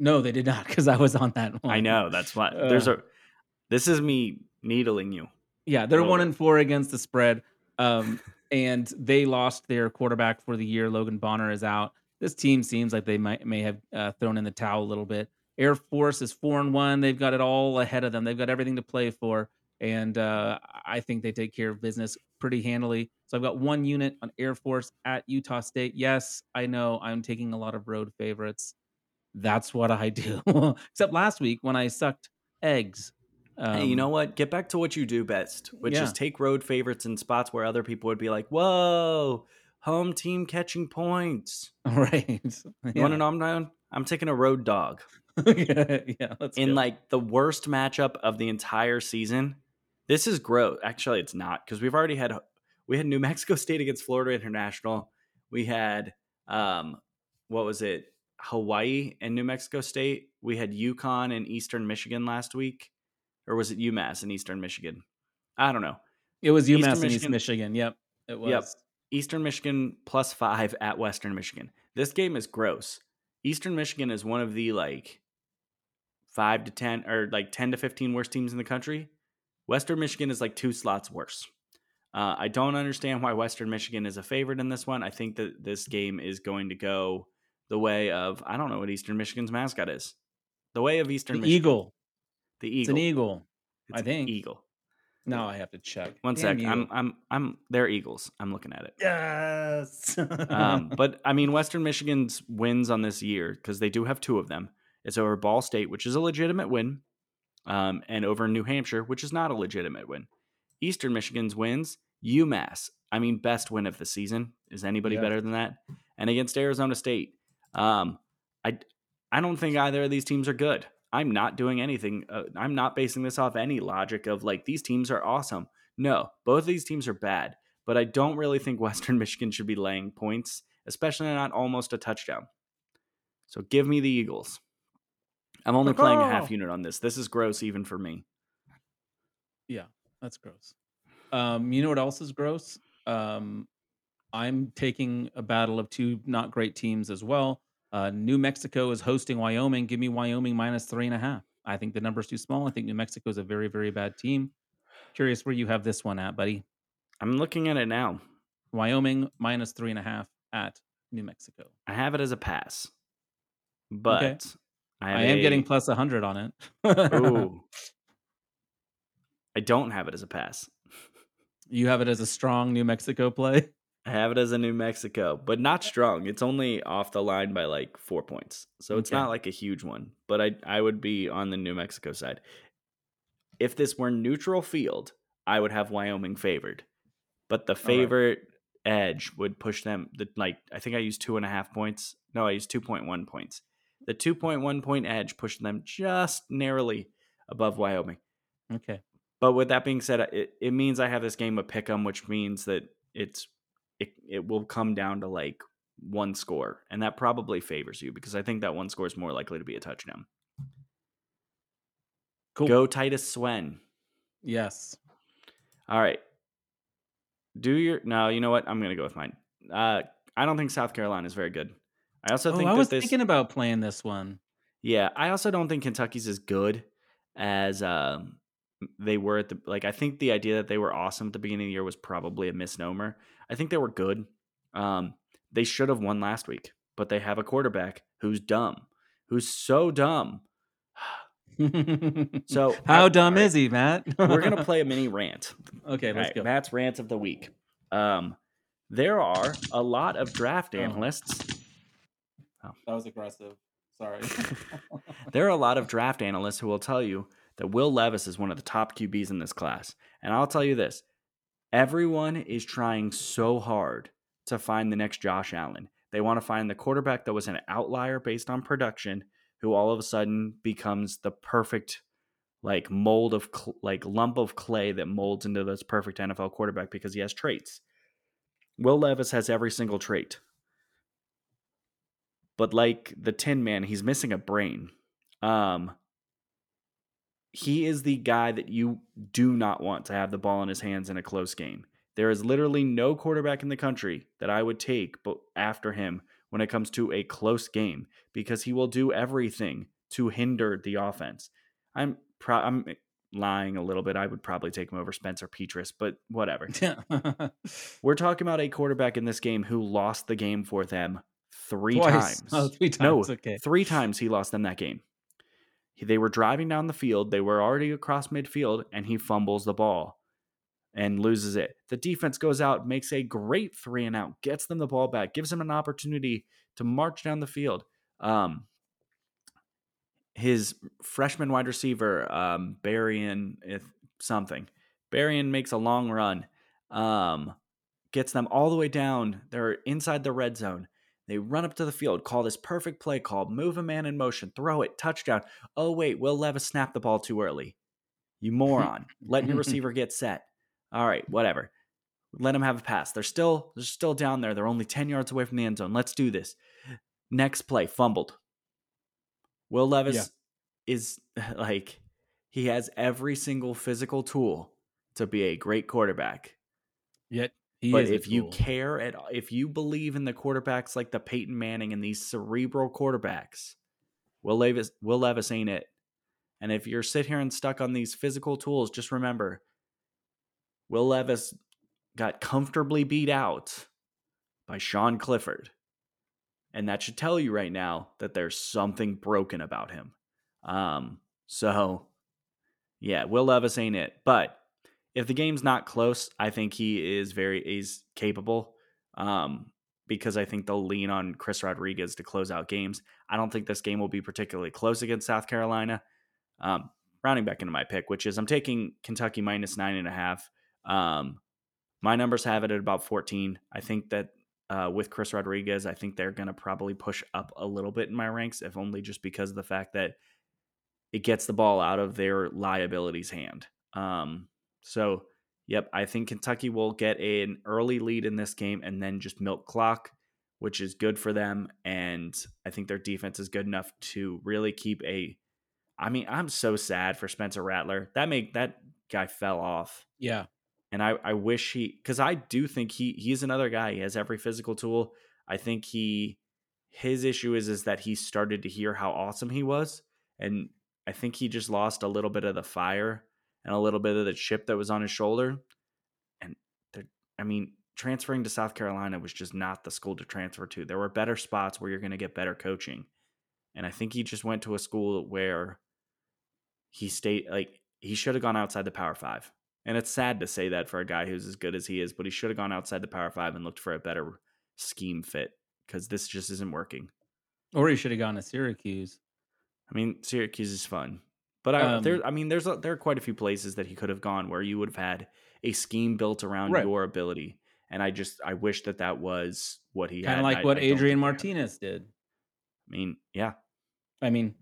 No, they did not because I was on that one. I know. That's why. There's Uh. a. This is me needling you. Yeah, they're one and four against the spread. Um, and they lost their quarterback for the year. Logan Bonner is out. This team seems like they might may have uh, thrown in the towel a little bit. Air Force is four and one. They've got it all ahead of them. They've got everything to play for, and uh, I think they take care of business pretty handily. So I've got one unit on Air Force at Utah State. Yes, I know I'm taking a lot of road favorites. That's what I do. Except last week when I sucked eggs. Hey, you Um, know what? Get back to what you do best, which Yeah. is take road favorites in spots where other people would be like, "Whoa, home team catching points." right? You want to know I'm down? I'm taking a road dog yeah, yeah, in go. like the worst matchup of the entire season. This is gross. Actually, it's not because we've already had we had New Mexico State against Florida International. We had um, what was it? Hawaii and New Mexico State. We had UConn and Eastern Michigan last week, or was it UMass and Eastern Michigan? I don't know. it was Eastern UMass and East Michigan- Michigan. Yep, it was. Yep. Eastern Michigan plus five at Western Michigan. This game is gross. Eastern Michigan is one of the like five to 10 or like 10 to 15 worst teams in the country. Western Michigan is like two slots worse. Uh, I don't understand why Western Michigan is a favorite in this one. I think that this game is going to go the way of, I don't know what Eastern Michigan's mascot is. The way of Eastern The Michigan. eagle. The eagle. It's an eagle. It's I an think. Eagle. Now I have to check. One Damn sec. you. I'm, I'm, I'm, they're Eagles. I'm looking at it. yes. um, but I mean, Western Michigan's wins on this year because they do have two of them. It's over Ball State, which is a legitimate win, um, and over New Hampshire, which is not a legitimate win. Eastern Michigan's wins UMass. I mean, best win of the season. Is anybody better than that? And against Arizona State, um, I I don't think either of these teams are good. I'm not doing anything. Uh, I'm not basing this off any logic of like these teams are awesome. No, both of these teams are bad but I don't really think Western Michigan should be laying points, especially not almost a touchdown. So give me the Eagles. I'm only playing a half unit on this. This is gross even for me. yeah, that's gross. Um, you know what else is gross? Um, I'm taking a battle of two not great teams as well. Uh, New Mexico is hosting Wyoming. Give me Wyoming minus three and a half. I think the number's too small. I think New Mexico is a very, very bad team. Curious where you have this one at, buddy. I'm looking at it now. Wyoming minus three and a half at New Mexico. I have it as a pass, but Okay. I, I am getting a- plus 100 on it. Ooh. I don't have it as a pass. you have it as a strong New Mexico play. I have it as a New Mexico, but not strong. It's only off the line by like four points. So it's Okay. not like a huge one, but I, I would be on the New Mexico side. If this were neutral field, I would have Wyoming favored. But the favorite edge would push them the like I think I used two and a half points. No, I used two point one points. The two point one point edge pushed them just narrowly above Wyoming. Okay. But with that being said, it, it means I have this game of pick 'em, which means that it's it, it will come down to like one score, and that probably favors you because I think that one score is more likely to be a touchdown. Cool. Go Titus Swen. Yes. All right. Do your no? You know what? I'm gonna go with mine. Uh, I don't think South Carolina is very good. I also oh, think I was this. thinking about playing this one. Yeah, I also don't think Kentucky's as good as um, they were at the like. I think the idea that they were awesome at the beginning of the year was probably a misnomer. I think they were good. Um, they should have won last week, but they have a quarterback who's dumb, who's so dumb. So how I- dumb alright, is he, Matt? We're gonna play a mini rant. Okay, let's right, go. Matt's rant of the week. Um, there are a lot of draft Oh. analysts. That was aggressive. Sorry. There are a lot of draft analysts who will tell you that Will Levis is one of the top QBs in this class. And I'll tell you this everyone is trying so hard to find the next Josh Allen. They want to find the quarterback that was an outlier based on production, who all of a sudden becomes the perfect like mold of cl- like lump of clay that molds into this perfect NFL quarterback because he has traits. Will Levis has every single trait. But like the Tin Man, he's missing a brain. Um he is the guy that you do not want to have the ball in his hands in a close game. There is literally no quarterback in the country that I would take but after him when it comes to a close game because he will do everything to hinder the offense. I'm pro- I'm lying a little bit. I would probably take him over Spencer Petras, but whatever. We're talking about a quarterback in this game who lost the game for them three Twice. Oh, times. Oh, three No. Okay. Three times he lost them that game. He- They were driving down the field. They were already across midfield, and he fumbles the ball and loses it. The defense goes out, makes a great three and out, gets them the ball back, gives them an opportunity to march down the field. Um, his freshman wide receiver, um, Barion, if something. Barion makes a long run, um, gets them all the way down. They're inside the red zone. They run up to the field, call this perfect play call, move a man in motion, throw it, touchdown. Oh, wait, Will Levis snapped the ball too early. You moron. Let your receiver get set. All right, whatever. Let him have a pass. They're still they're still down there. They're only 10 yards away from the end zone. Let's do this. Next play, fumbled. Will Levis Yeah. is like he has every single physical tool to be a great quarterback. Yet he but if you care at if you believe in the quarterbacks like the Peyton Manning and these cerebral quarterbacks, Will Levis Will Levis ain't it. And if you're sit here and stuck on these physical tools, just remember Will Levis got comfortably beat out by Sean Clifford. And that should tell you right now that there's something broken about him. Um, so yeah, Will Levis ain't it. But if the game's not close, I think he is very is capable. Um, because I think they'll lean on Chris Rodriguez to close out games. I don't think this game will be particularly close against South Carolina. Um, rounding back into my pick, which is I'm taking Kentucky minus nine and a half. Um, my numbers have it at about 14. I think that uh, with Chris Rodriguez, I think they're going to probably push up a little bit in my ranks, if only just because of the fact that it gets the ball out of their liabilities hand. Um, so, yep, I think Kentucky will get an early lead in this game and then just milk clock, which is good for them. And I think their defense is good enough to really keep a. I mean, I'm so sad for Spencer Rattler. That make that guy fell off yeah, and I, I wish he because I do think he he's another guy. He has every physical tool. I think he his issue is is that he started to hear how awesome he was, and I think he just lost a little bit of the fire and a little bit of the chip that was on his shoulder. And I mean, transferring to South Carolina was just not the school to transfer to. There were better spots where you're going to get better coaching, and I think he just went to a school where he stayed like he should have gone outside the Power Five. And it's sad to say that for a guy who's as good as he is, but he should have gone outside the Power Five and looked for a better scheme fit because this just isn't working. or he should have gone to Syracuse. I mean, Syracuse is fun, but I, Um, there, I mean, there's a, there are quite a few places that he could have gone where you would have had a scheme built around Right. your ability. And I just, I wish that that was what he Kind of like I- what I Adrian think he had. Martinez did. I mean, yeah, I mean,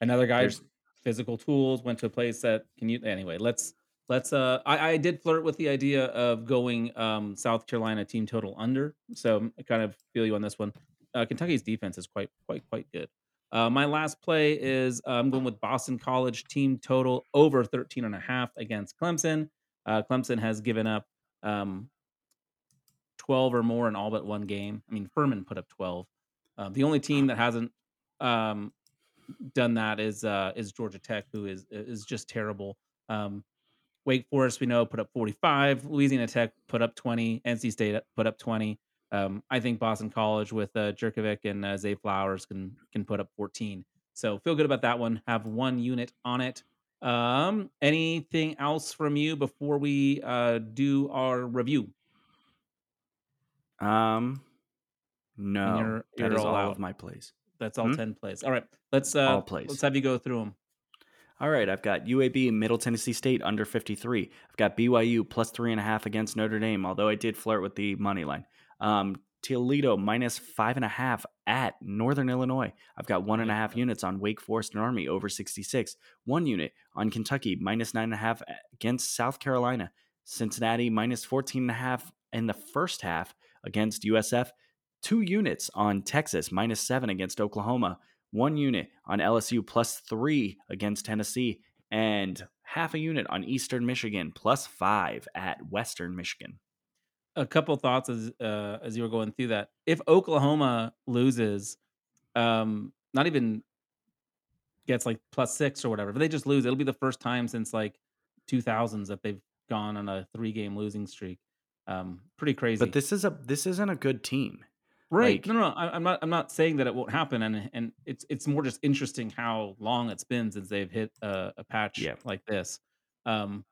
another guy's physical tools went to a place that can you anyway. Let's let's. Uh, I, I did flirt with the idea of going um, South Carolina team total under, so I kind of feel you on this one. Uh, Kentucky's defense is quite quite quite good. Uh, my last play is uh, I'm going with Boston College team total over 13 and a half against Clemson. Uh, Clemson has given up um, 12 or more in all but one game. I mean, Furman put up 12. Uh, the only team that hasn't um, done that is uh, is Georgia Tech, who is is just terrible. Um, Wake Forest, we know, put up 45. Louisiana Tech put up 20. NC State put up 20. Um, I think Boston College with uh, Jurkovec and uh, Zay Flowers can can put up 14. So feel good about that one. Have one unit on it. Um, anything else from you before we uh, do our review? um, no, you're- you're is all of my plays. That's all Hmm? 10 plays. All right, let's uh, All plays. let's have you go through them. All right, I've got UAB Middle Tennessee State under 53. I've got BYU plus three and a half against Notre Dame, although I did flirt with the money line. Um, Toledo minus five and a half at Northern Illinois. I've got one and a half units on Wake Forest and Army over 66. One unit on Kentucky minus nine and a half against South Carolina. Cincinnati minus 14 and a half in the first half against USF. Two units on Texas minus seven against Oklahoma one unit on LSU plus three against Tennessee, and half a unit on Eastern Michigan plus five at Western Michigan. A couple thoughts as uh, as you were going through that. If Oklahoma loses, um, not even gets like plus six or whatever, if they just lose, it'll be the first time since like 2000s that they've gone on a three game losing streak. Um, pretty crazy. But this is a this isn't a good team. right? like- no, no, I, I'm not. I'm not saying that it won't happen, and and it's it's more just interesting how long it's been since they've hit a, a patch Yeah. like this. Um,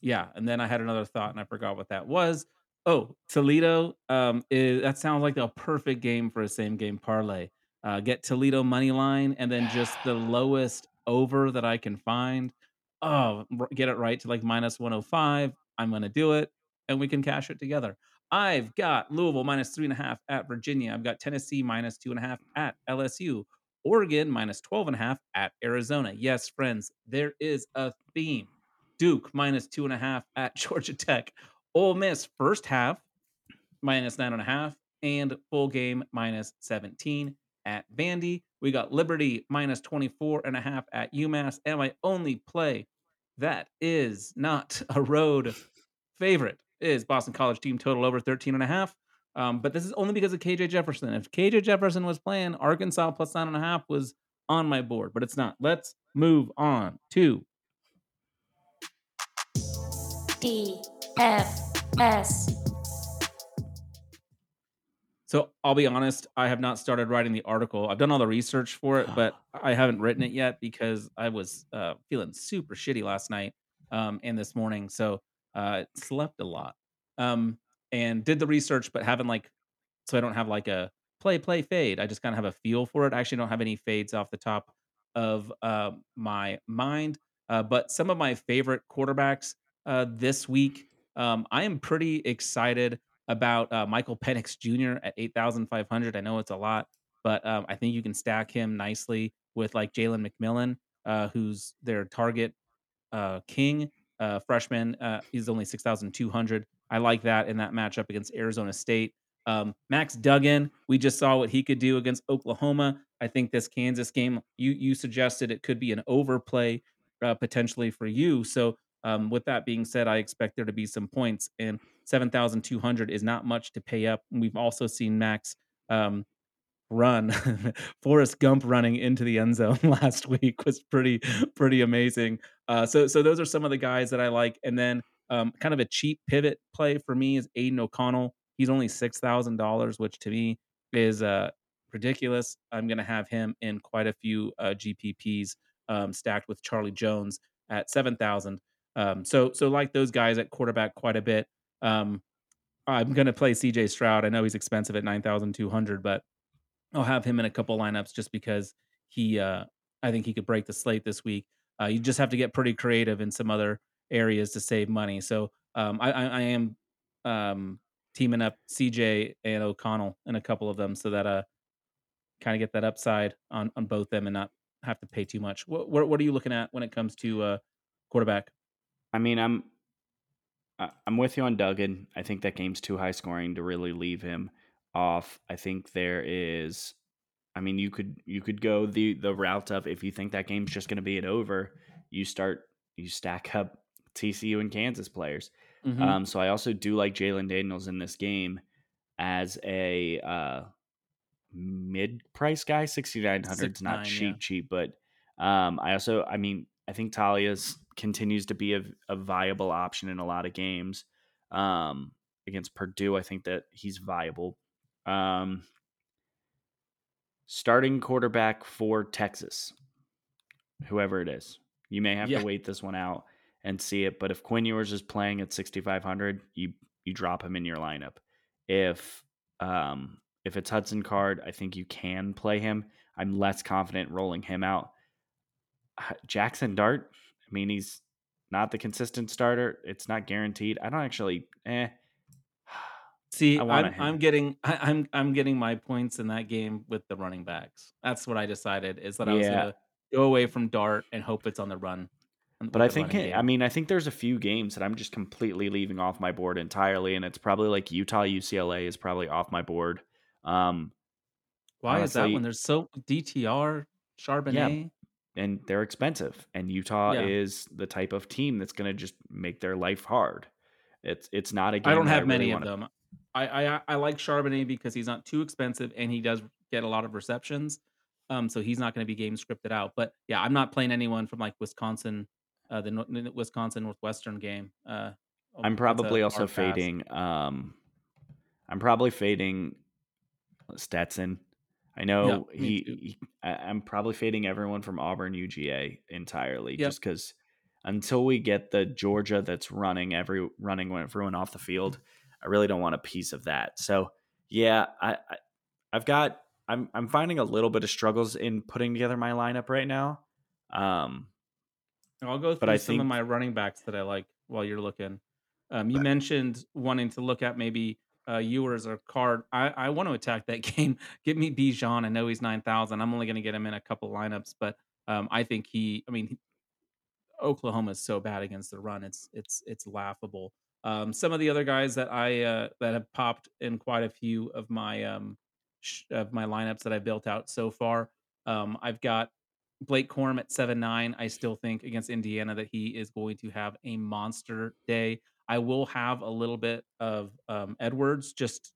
yeah, and then I had another thought, and I forgot what that was. Oh, Toledo. Um, is, that sounds like a perfect game for a same game parlay. uh, get Toledo money line, and then just the lowest over that I can find. Oh, get it right to like minus 105. I'm going to do it, and we can cash it together. I've got Louisville minus three and a half at Virginia. I've got Tennessee minus two and a half at LSU. Oregon minus 12 and a half at Arizona. Yes, friends, there is a theme. Duke minus two and a half at Georgia Tech. Ole Miss first half minus nine and a half and full game minus 17 at Vandy. We got Liberty minus 24 and a half at UMass. And my only play that is not a road favorite is Boston College team total over 13 and a half. Um, but this is only because of KJ Jefferson. If KJ Jefferson was playing, Arkansas plus nine and a half was on my board, but it's not. Let's move on to F S. So I'll be honest, I have not started writing the article. I've done all the research for it, but I haven't written it yet because I was uh, feeling super shitty last night um, and this morning. So uh, slept a lot um, and did the research, but haven't like, so I don't have like a play, play, fade. I just kind of have a feel for it. I actually don't have any fades off the top of uh, my mind. Uh, but some of my favorite quarterbacks uh, this week, um, I am pretty excited about uh, Michael Penix Jr. at 8,500. I know it's a lot, but um, I think you can stack him nicely with like Jalen McMillan, uh, who's their target uh, king uh, freshman. Uh, he's only 6,200. I like that in that matchup against Arizona State. Um, Max Duggan, we just saw what he could do against Oklahoma. I think this Kansas game, you you suggested it could be an overplay uh, potentially for you. So um, with that being said, I expect there to be some points, and 7,200 is not much to pay up. We've also seen Max um, run. Forrest Gump running into the end zone last week was pretty pretty amazing. Uh, so so those are some of the guys that I like, and then um, kind of a cheap pivot play for me is Aidan O'Connell. He's only six thousand dollars, which to me is uh, ridiculous. I'm going to have him in quite a few uh, GPPs um, stacked with Charlie Jones at seven thousand. Um, so so like those guys at quarterback quite a bit. Um, I'm going to play CJ Stroud. I know he's expensive at 9,200, but I'll have him in a couple lineups just because he, uh, I think he could break the slate this week. Uh, you just have to get pretty creative in some other areas to save money. So um, I, I, I am um, teaming up CJ and O'Connell in a couple of them so that uh, kind of get that upside on on both them and not have to pay too much. What what, are you looking at when it comes to uh, quarterback? I mean, I'm I'm with you on Duggan. I think that game's too high scoring to really leave him off. I think there is I mean, you could you could go the the route of if you think that game's just going to be an over, you start you stack up TCU and Kansas players. Mhm. Um, so I also do like Jalon Daniels in this game as a uh, mid price guy. Sixty nine hundred is not cheap, yeah. cheap, but um, I also I mean I think Taulia's continues to be a, a viable option in a lot of games. Um, against Purdue, I think that he's viable. Um, starting quarterback for Texas, whoever it is. You may have Yeah. to wait this one out and see it, but if Quinn Ewers is playing at 6500, you you drop him in your lineup. If um if it's Hudson Card, I think you can play him. I'm less confident rolling him out. Jackson Dart, I mean he's not the consistent starter. It's not guaranteed. I don't actually eh See, I'm. I'm getting I, I'm I'm getting my points in that game with the running backs. That's what I decided is that I was Yeah. gonna go away from Dart and hope it's on the run. But I think I mean I think there's a few games that I'm just completely leaving off my board entirely, and it's probably like Utah UCLA is probably off my board. Um, why is that when there's so DTR Charbonnet? And they're expensive, and Utah Yeah. is the type of team that's going to just make their life hard. It's it's not a game. I don't have really many wanna- of them. I, I I like Charbonnet because he's not too expensive and he does get a lot of receptions. Um, so he's not going to be game scripted out. But yeah, I'm not playing anyone from like Wisconsin, uh, the, Wisconsin Northwestern game. Uh, I'm probably also fading. Um, I'm probably fading Stetson. I know Yeah, he, he. I'm probably fading everyone from Auburn UGA entirely, Yep. just because until we get the Georgia that's running every running everyone off the field, I really don't want a piece of that. So yeah, I, I I've got I'm I'm finding a little bit of struggles in putting together my lineup right now. Um, I'll go through But some of my running backs that I like while you're looking. Um, you mentioned wanting to look at maybe uh, Ewers or Card. I, I want to attack that game. Get me Bijan. I know he's nine thousand. I'm only going to get him in a couple lineups, but um, I think he. I mean, he- Oklahoma is so bad against the run. It's it's it's laughable. Um, some of the other guys that I uh, that have popped in quite a few of my um, sh- of my lineups that I built out so far. Um, I've got Blake Corum at seven nine. I still think against Indiana that he is going to have a monster day. I will have a little bit of um, Edwards just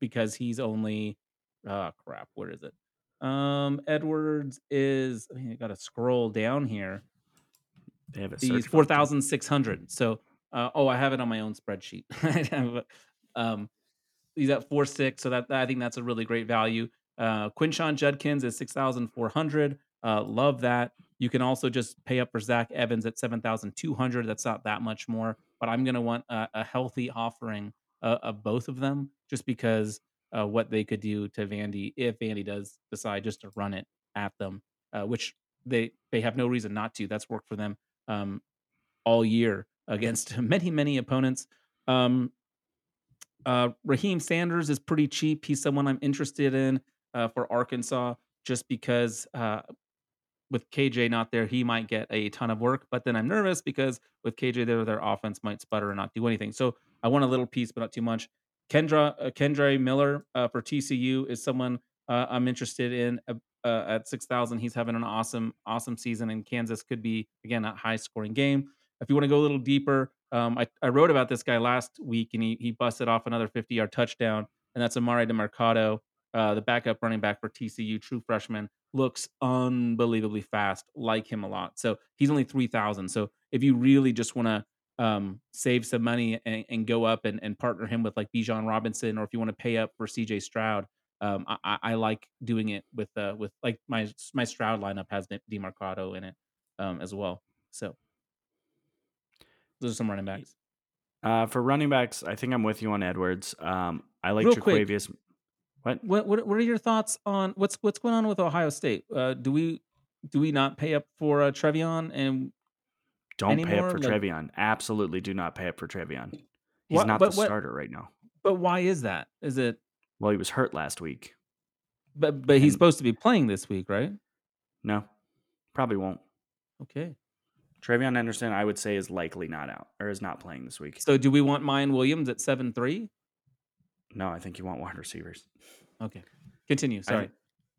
because he's only oh crap. Where is it? Um, Edwards is. I, mean, I got to scroll down here. they have a He's four thousand six hundred. So, uh, oh, I have it on my own spreadsheet. I have um, he's at four six, so that I think that's a really great value. Uh, Quinshon Judkins is six thousand four hundred. Uh, love that. You can also just pay up for Zach Evans at seven thousand two hundred. That's not that much more, but I'm gonna want a, a healthy offering uh, of both of them, just because uh, what they could do to Vandy if Vandy does decide just to run it at them, uh, which they they have no reason not to. That's worked for them um, all year against many many opponents. Um, uh, Raheim Sanders is pretty cheap. He's someone I'm interested in uh, for Arkansas just because uh, with KJ not there, he might get a ton of work. But then I'm nervous because with KJ there, their offense might sputter and not do anything. So I want a little piece, but not too much. Kendre uh, Kendre Miller uh, for TCU is someone uh, I'm interested in uh, uh, at six thousand. He's having an awesome awesome season, and Kansas could be again a high scoring game. If you want to go a little deeper, um, I, I wrote about this guy last week, and he he busted off another 50 yard touchdown, and that's Emari Demercado, uh, the backup running back for TCU, true freshman, looks unbelievably fast. Like him a lot. So he's only three thousand. So if you really just want to um, save some money and, and go up and, and partner him with like Bijan Robinson, or if you want to pay up for CJ Stroud, um, I, I- like doing it with uh, with like my my Stroud lineup has Demercado in it um, as well. So those are some running backs. Uh, for running backs, I think I'm with you on Edwards. Um, I like Real quick. What? What, what what are your thoughts on what's what's going on with Ohio State? Uh, do we do we not pay up for uh, TreVeyon and Don't pay up for Like- TreVeyon. Absolutely do not pay up for TreVeyon. He's What- not the what- starter right now. but why is that? Is it Well, he was hurt last week. but but he's supposed to be playing this week, right? No, probably won't. Okay. TreVeyon Henderson, I would say, is likely not out or is not playing this week. So do we want Miyan Williams at seven three? No, I think you want wide receivers. Okay. Continue. I Sorry. thi-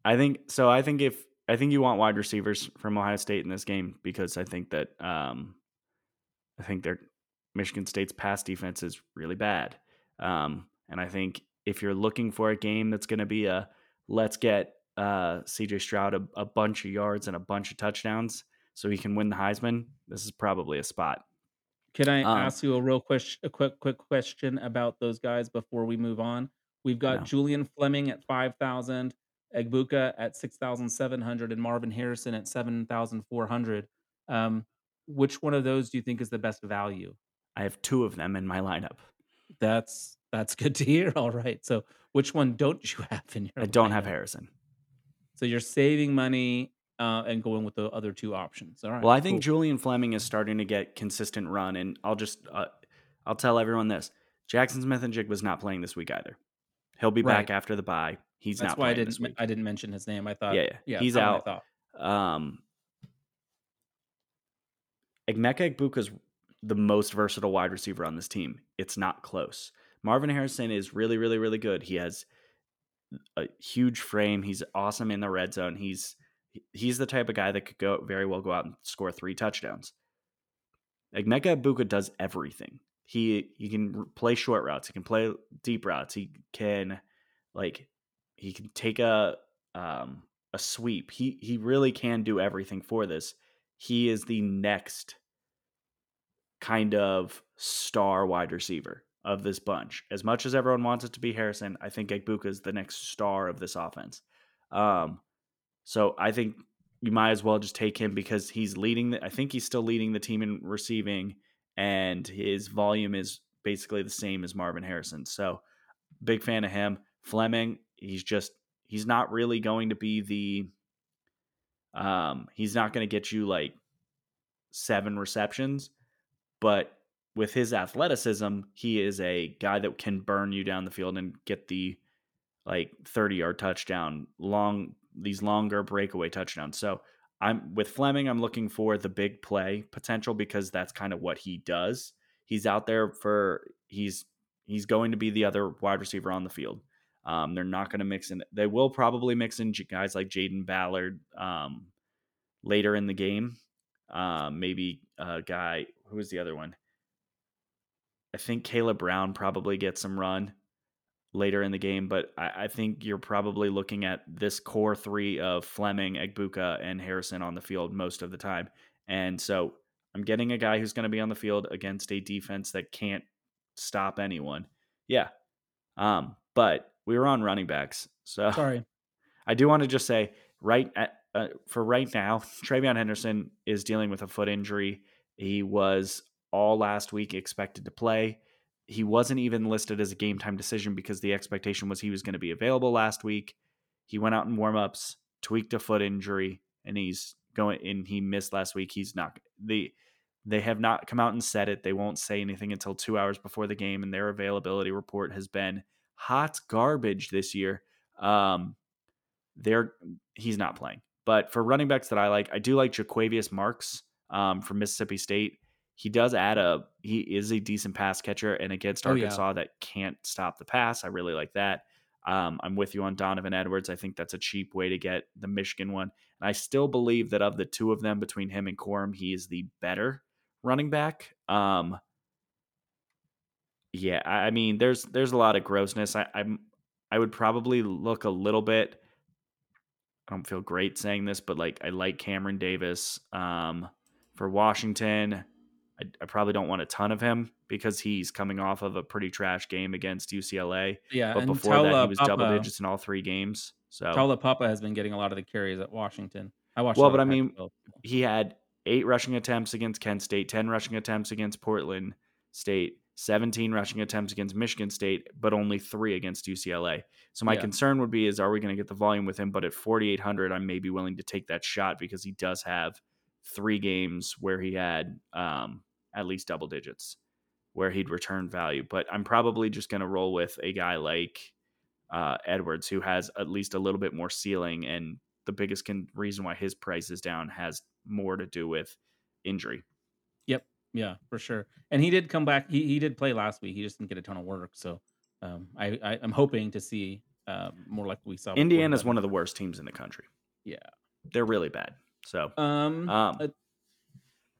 I think so. I think if I think you want wide receivers from Ohio State in this game because I think that um, I think their Michigan State's pass defense is really bad, um, and I think if you're looking for a game that's going to be a let's get uh, C.J. Stroud a, a bunch of yards and a bunch of touchdowns so he can win the Heisman, this is probably a spot. Can I Um, ask you a real quick, a quick, quick question about those guys before we move on? We've got No. Julian Fleming at five thousand, Egbuka at six thousand seven hundred, and Marvin Harrison at seven thousand four hundred. Um, which one of those do you think is the best value? I have two of them in my lineup. That's that's good to hear. All right, so which one don't you have in your? I don't have? Harrison. So you're saving money uh, and going with the other two options. All right. Well, I think cool. Julian Fleming is starting to get consistent run, and I'll just uh, I'll tell everyone this: Jaxon Smith-Njigba was not playing this week either. He'll be back after the bye. He's that's not why I didn't. I didn't mention his name. I thought Yeah, yeah. He's that's I out. Um, Emeka Egbuka's the most versatile wide receiver on this team. It's not close. Marvin Harrison is really, really, really good. He has a huge frame. He's awesome in the red zone. He's he's the type of guy that could go very well go out and score three touchdowns. Emeka Egbuka does everything. He he can play short routes. He can play deep routes. He can like he can take a um a sweep. He he really can do everything for this. He is the next kind of star wide receiver of this bunch. As much as everyone wants it to be Harrison, I think Egbuka is the next star of this offense. Um, so I think you might as well just take him because he's leading. The, I think he's still leading the team in receiving, and his volume is basically the same as Marvin Harrison. So big fan of him. Fleming, he's just he's not really going to be the um he's not going to get you like seven receptions, but with his athleticism, he is a guy that can burn you down the field and get the like 30 yard touchdown, long these longer breakaway touchdowns. So I'm with Fleming, I'm looking for the big play potential because that's kind of what he does. He's out there for he's he's going to be the other wide receiver on the field. Um, they're not going to mix in. They will probably mix in guys like Jayden Ballard um, later in the game. Um, maybe a guy who was the other one? I think Kaleb Brown probably gets some run later in the game, but I, I, think you're probably looking at this core three of Fleming, Egbuka, and Harrison on the field most of the time. And so I'm getting a guy who's going to be on the field against a defense that can't stop anyone. Yeah. Um, but we were on running backs. So sorry. I do want to just say right at, uh, for right now, TreVeyon Henderson is dealing with a foot injury. He was all last week expected to play. He wasn't even listed as a game time decision because the expectation was he was going to be available last week. He went out in warmups, tweaked a foot injury, and he's going and he missed last week. He's not the they have not come out and said it. They won't say anything until two hours before the game, and their availability report has been hot garbage this year. Um, they're he's not playing. But for running backs that I like, I do like Jo'quavious Marks um, from Mississippi State he does add a he is a decent pass catcher and against Arkansas oh, yeah. that can't stop the pass. I really like that. Um, I'm with you on Donovan Edwards. I think that's a cheap way to get the Michigan one. And I still believe that of the two of them between him and Corum, he is the better running back. Um, yeah, I mean, there's there's a lot of grossness. I, I'm I would probably look a little bit. I don't feel great saying this, but like I like Cameron Davis um, for Washington. I, I, probably don't want a ton of him because he's coming off of a pretty trash game against UCLA. Yeah, but before that, he was Papa, double digits in all three games. So Taulapapa has been getting a lot of the carries at Washington. I watched. Well, but I mean, he had eight rushing attempts against Kent State, ten rushing attempts against Portland State, 17 rushing attempts against Michigan State, but only three against UCLA. So my yeah. concern would be is are we going to get the volume with him? But at 4,800, I may be willing to take that shot because he does have three games where he had um, at least double digits where he'd return value. But I'm probably just going to roll with a guy like uh, Edwards, who has at least a little bit more ceiling. And the biggest con- reason why his price is down has more to do with injury. Yep. Yeah, for sure. And he did come back. He, he did play last week. He just didn't get a ton of work. So um, I, I, am hoping to see uh, more like we saw. Indiana is one of the worst teams in the country. Yeah. They're really bad. So, um, um uh,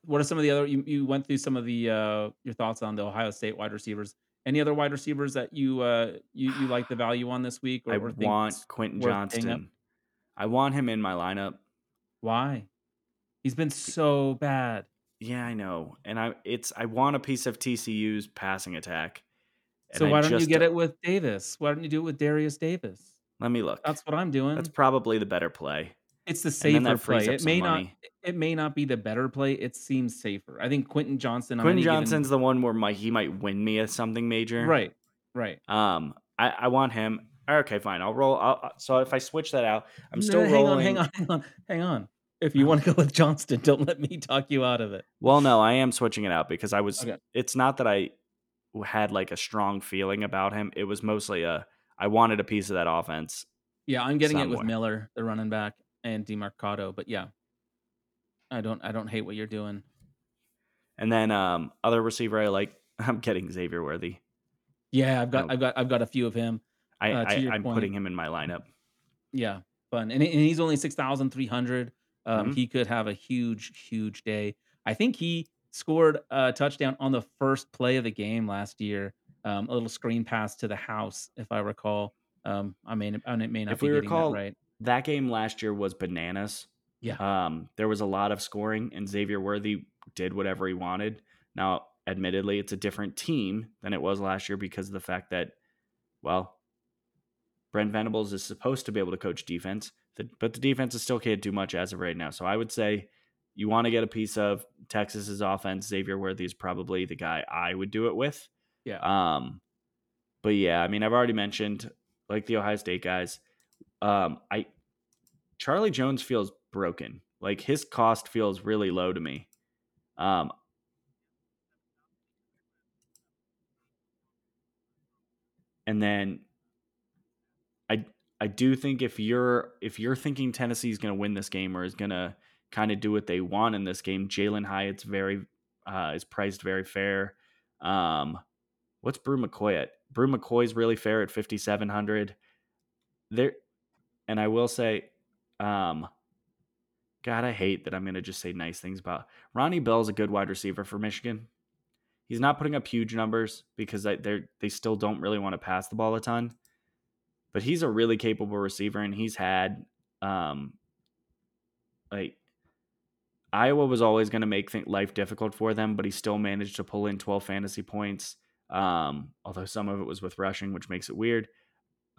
what are some of the other you, you went through some of the uh your thoughts on the Ohio State wide receivers? Any other wide receivers that you uh you, you like the value on this week? Or, I want Quentin Johnston. I want him in my lineup. Why? He's been so bad. Yeah, I know. And I it's I want a piece of TCU's passing attack. So why don't you get it with Davis? Why don't you do it with Derius Davis? Let me look. That's what I'm doing. That's probably the better play. It's the safer play. It may money. not. It may not be the better play. It seems safer. I think Quentin. Quentin Johnston's given... the one where my, he might win me at something major. Right. Right. Um. I, I want him. Uh, okay, fine. I'll roll. I'll, uh, so if I switch that out, I'm still hang rolling. On, hang on. Hang on. Hang on. If you uh-huh. want to go with Johnston, don't let me talk you out of it. Well, no, I am switching it out because I was. Okay. It's not that I had like a strong feeling about him. It was mostly a. I wanted a piece of that offense. Yeah, I'm getting it with Miller, the running back and Demercado. But yeah, I don't I don't hate what you're doing. And then um other receiver I like I'm getting Xavier Worthy. Yeah, I've got I've got I've got a few of him. I, uh, I am putting him in my lineup. Yeah, fun, and, and he's only six thousand three hundred. Um, mm-hmm. He could have a huge, huge day. I think he scored a touchdown on the first play of the game last year. Um, a little screen pass to the house, if I recall. Um, I mean, I may not if be we recall, right that game last year was bananas. Yeah. Um, there was a lot of scoring, and Xavier Worthy did whatever he wanted. Now, admittedly, it's a different team than it was last year because of the fact that, well, Brent Venables is supposed to be able to coach defense, but the defense still can't do much as of right now. So I would say you want to get a piece of Texas's offense. Xavier Worthy is probably the guy I would do it with. Yeah. Um, but yeah, I mean, I've already mentioned like the Ohio State guys Um, I Charlie Jones feels broken. Like his cost feels really low to me. Um, and then I I do think if you're if you're thinking Tennessee's going to win this game or is going to kind of do what they want in this game, Jalin Hyatt's very uh, is priced very fair. Um, what's Bru McCoy at? Bru McCoy's really fair at fifty seven hundred. There, and I will say, um, God, I hate that I'm going to just say nice things about Ronnie Bell's a good wide receiver for Michigan. He's not putting up huge numbers because they they still don't really want to pass the ball a ton, but he's a really capable receiver, and he's had um, like Iowa was always going to make life difficult for them, but he still managed to pull in 12 fantasy points. Um, although some of it was with rushing, which makes it weird.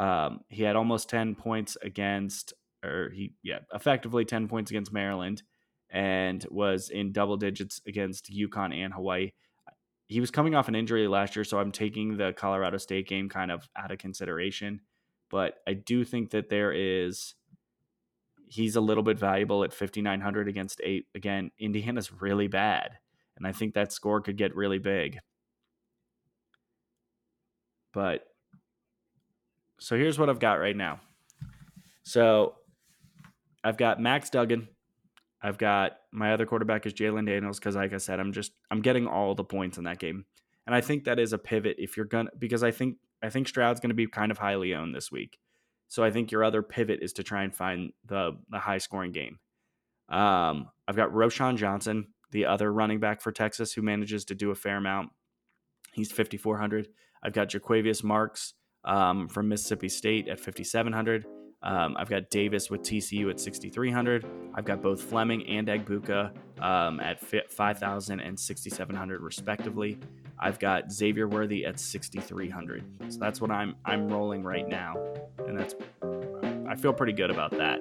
Um, he had almost 10 points against, or he, yeah, effectively 10 points against Maryland and was in double digits against UConn and Hawaii. He was coming off an injury last year, so I'm taking the Colorado State game kind of out of consideration. But I do think that there is he's a little bit valuable at 5900 against eight again indiana's really bad and i think that score could get really big but so here's what i've got right now so i've got max duggan i've got my other quarterback is Jalon daniels because like i said i'm just i'm getting all the points in that game and i think that is a pivot if you're gonna because i think i think stroud's gonna be kind of highly owned this week so I think your other pivot is to try and find the the high scoring game. Um, I've got Roschon Johnson, the other running back for Texas, who manages to do a fair amount. He's 5,400. I've got Jo'quavious Marks um, from Mississippi State at 5,700. Um, I've got Davis with TCU at 6,300. I've got both Fleming and Egbuka um, at 5,000 and 6,700 respectively. I've got Xavier Worthy at 6,300. So that's what I'm I'm rolling right now, and that's I feel pretty good about that.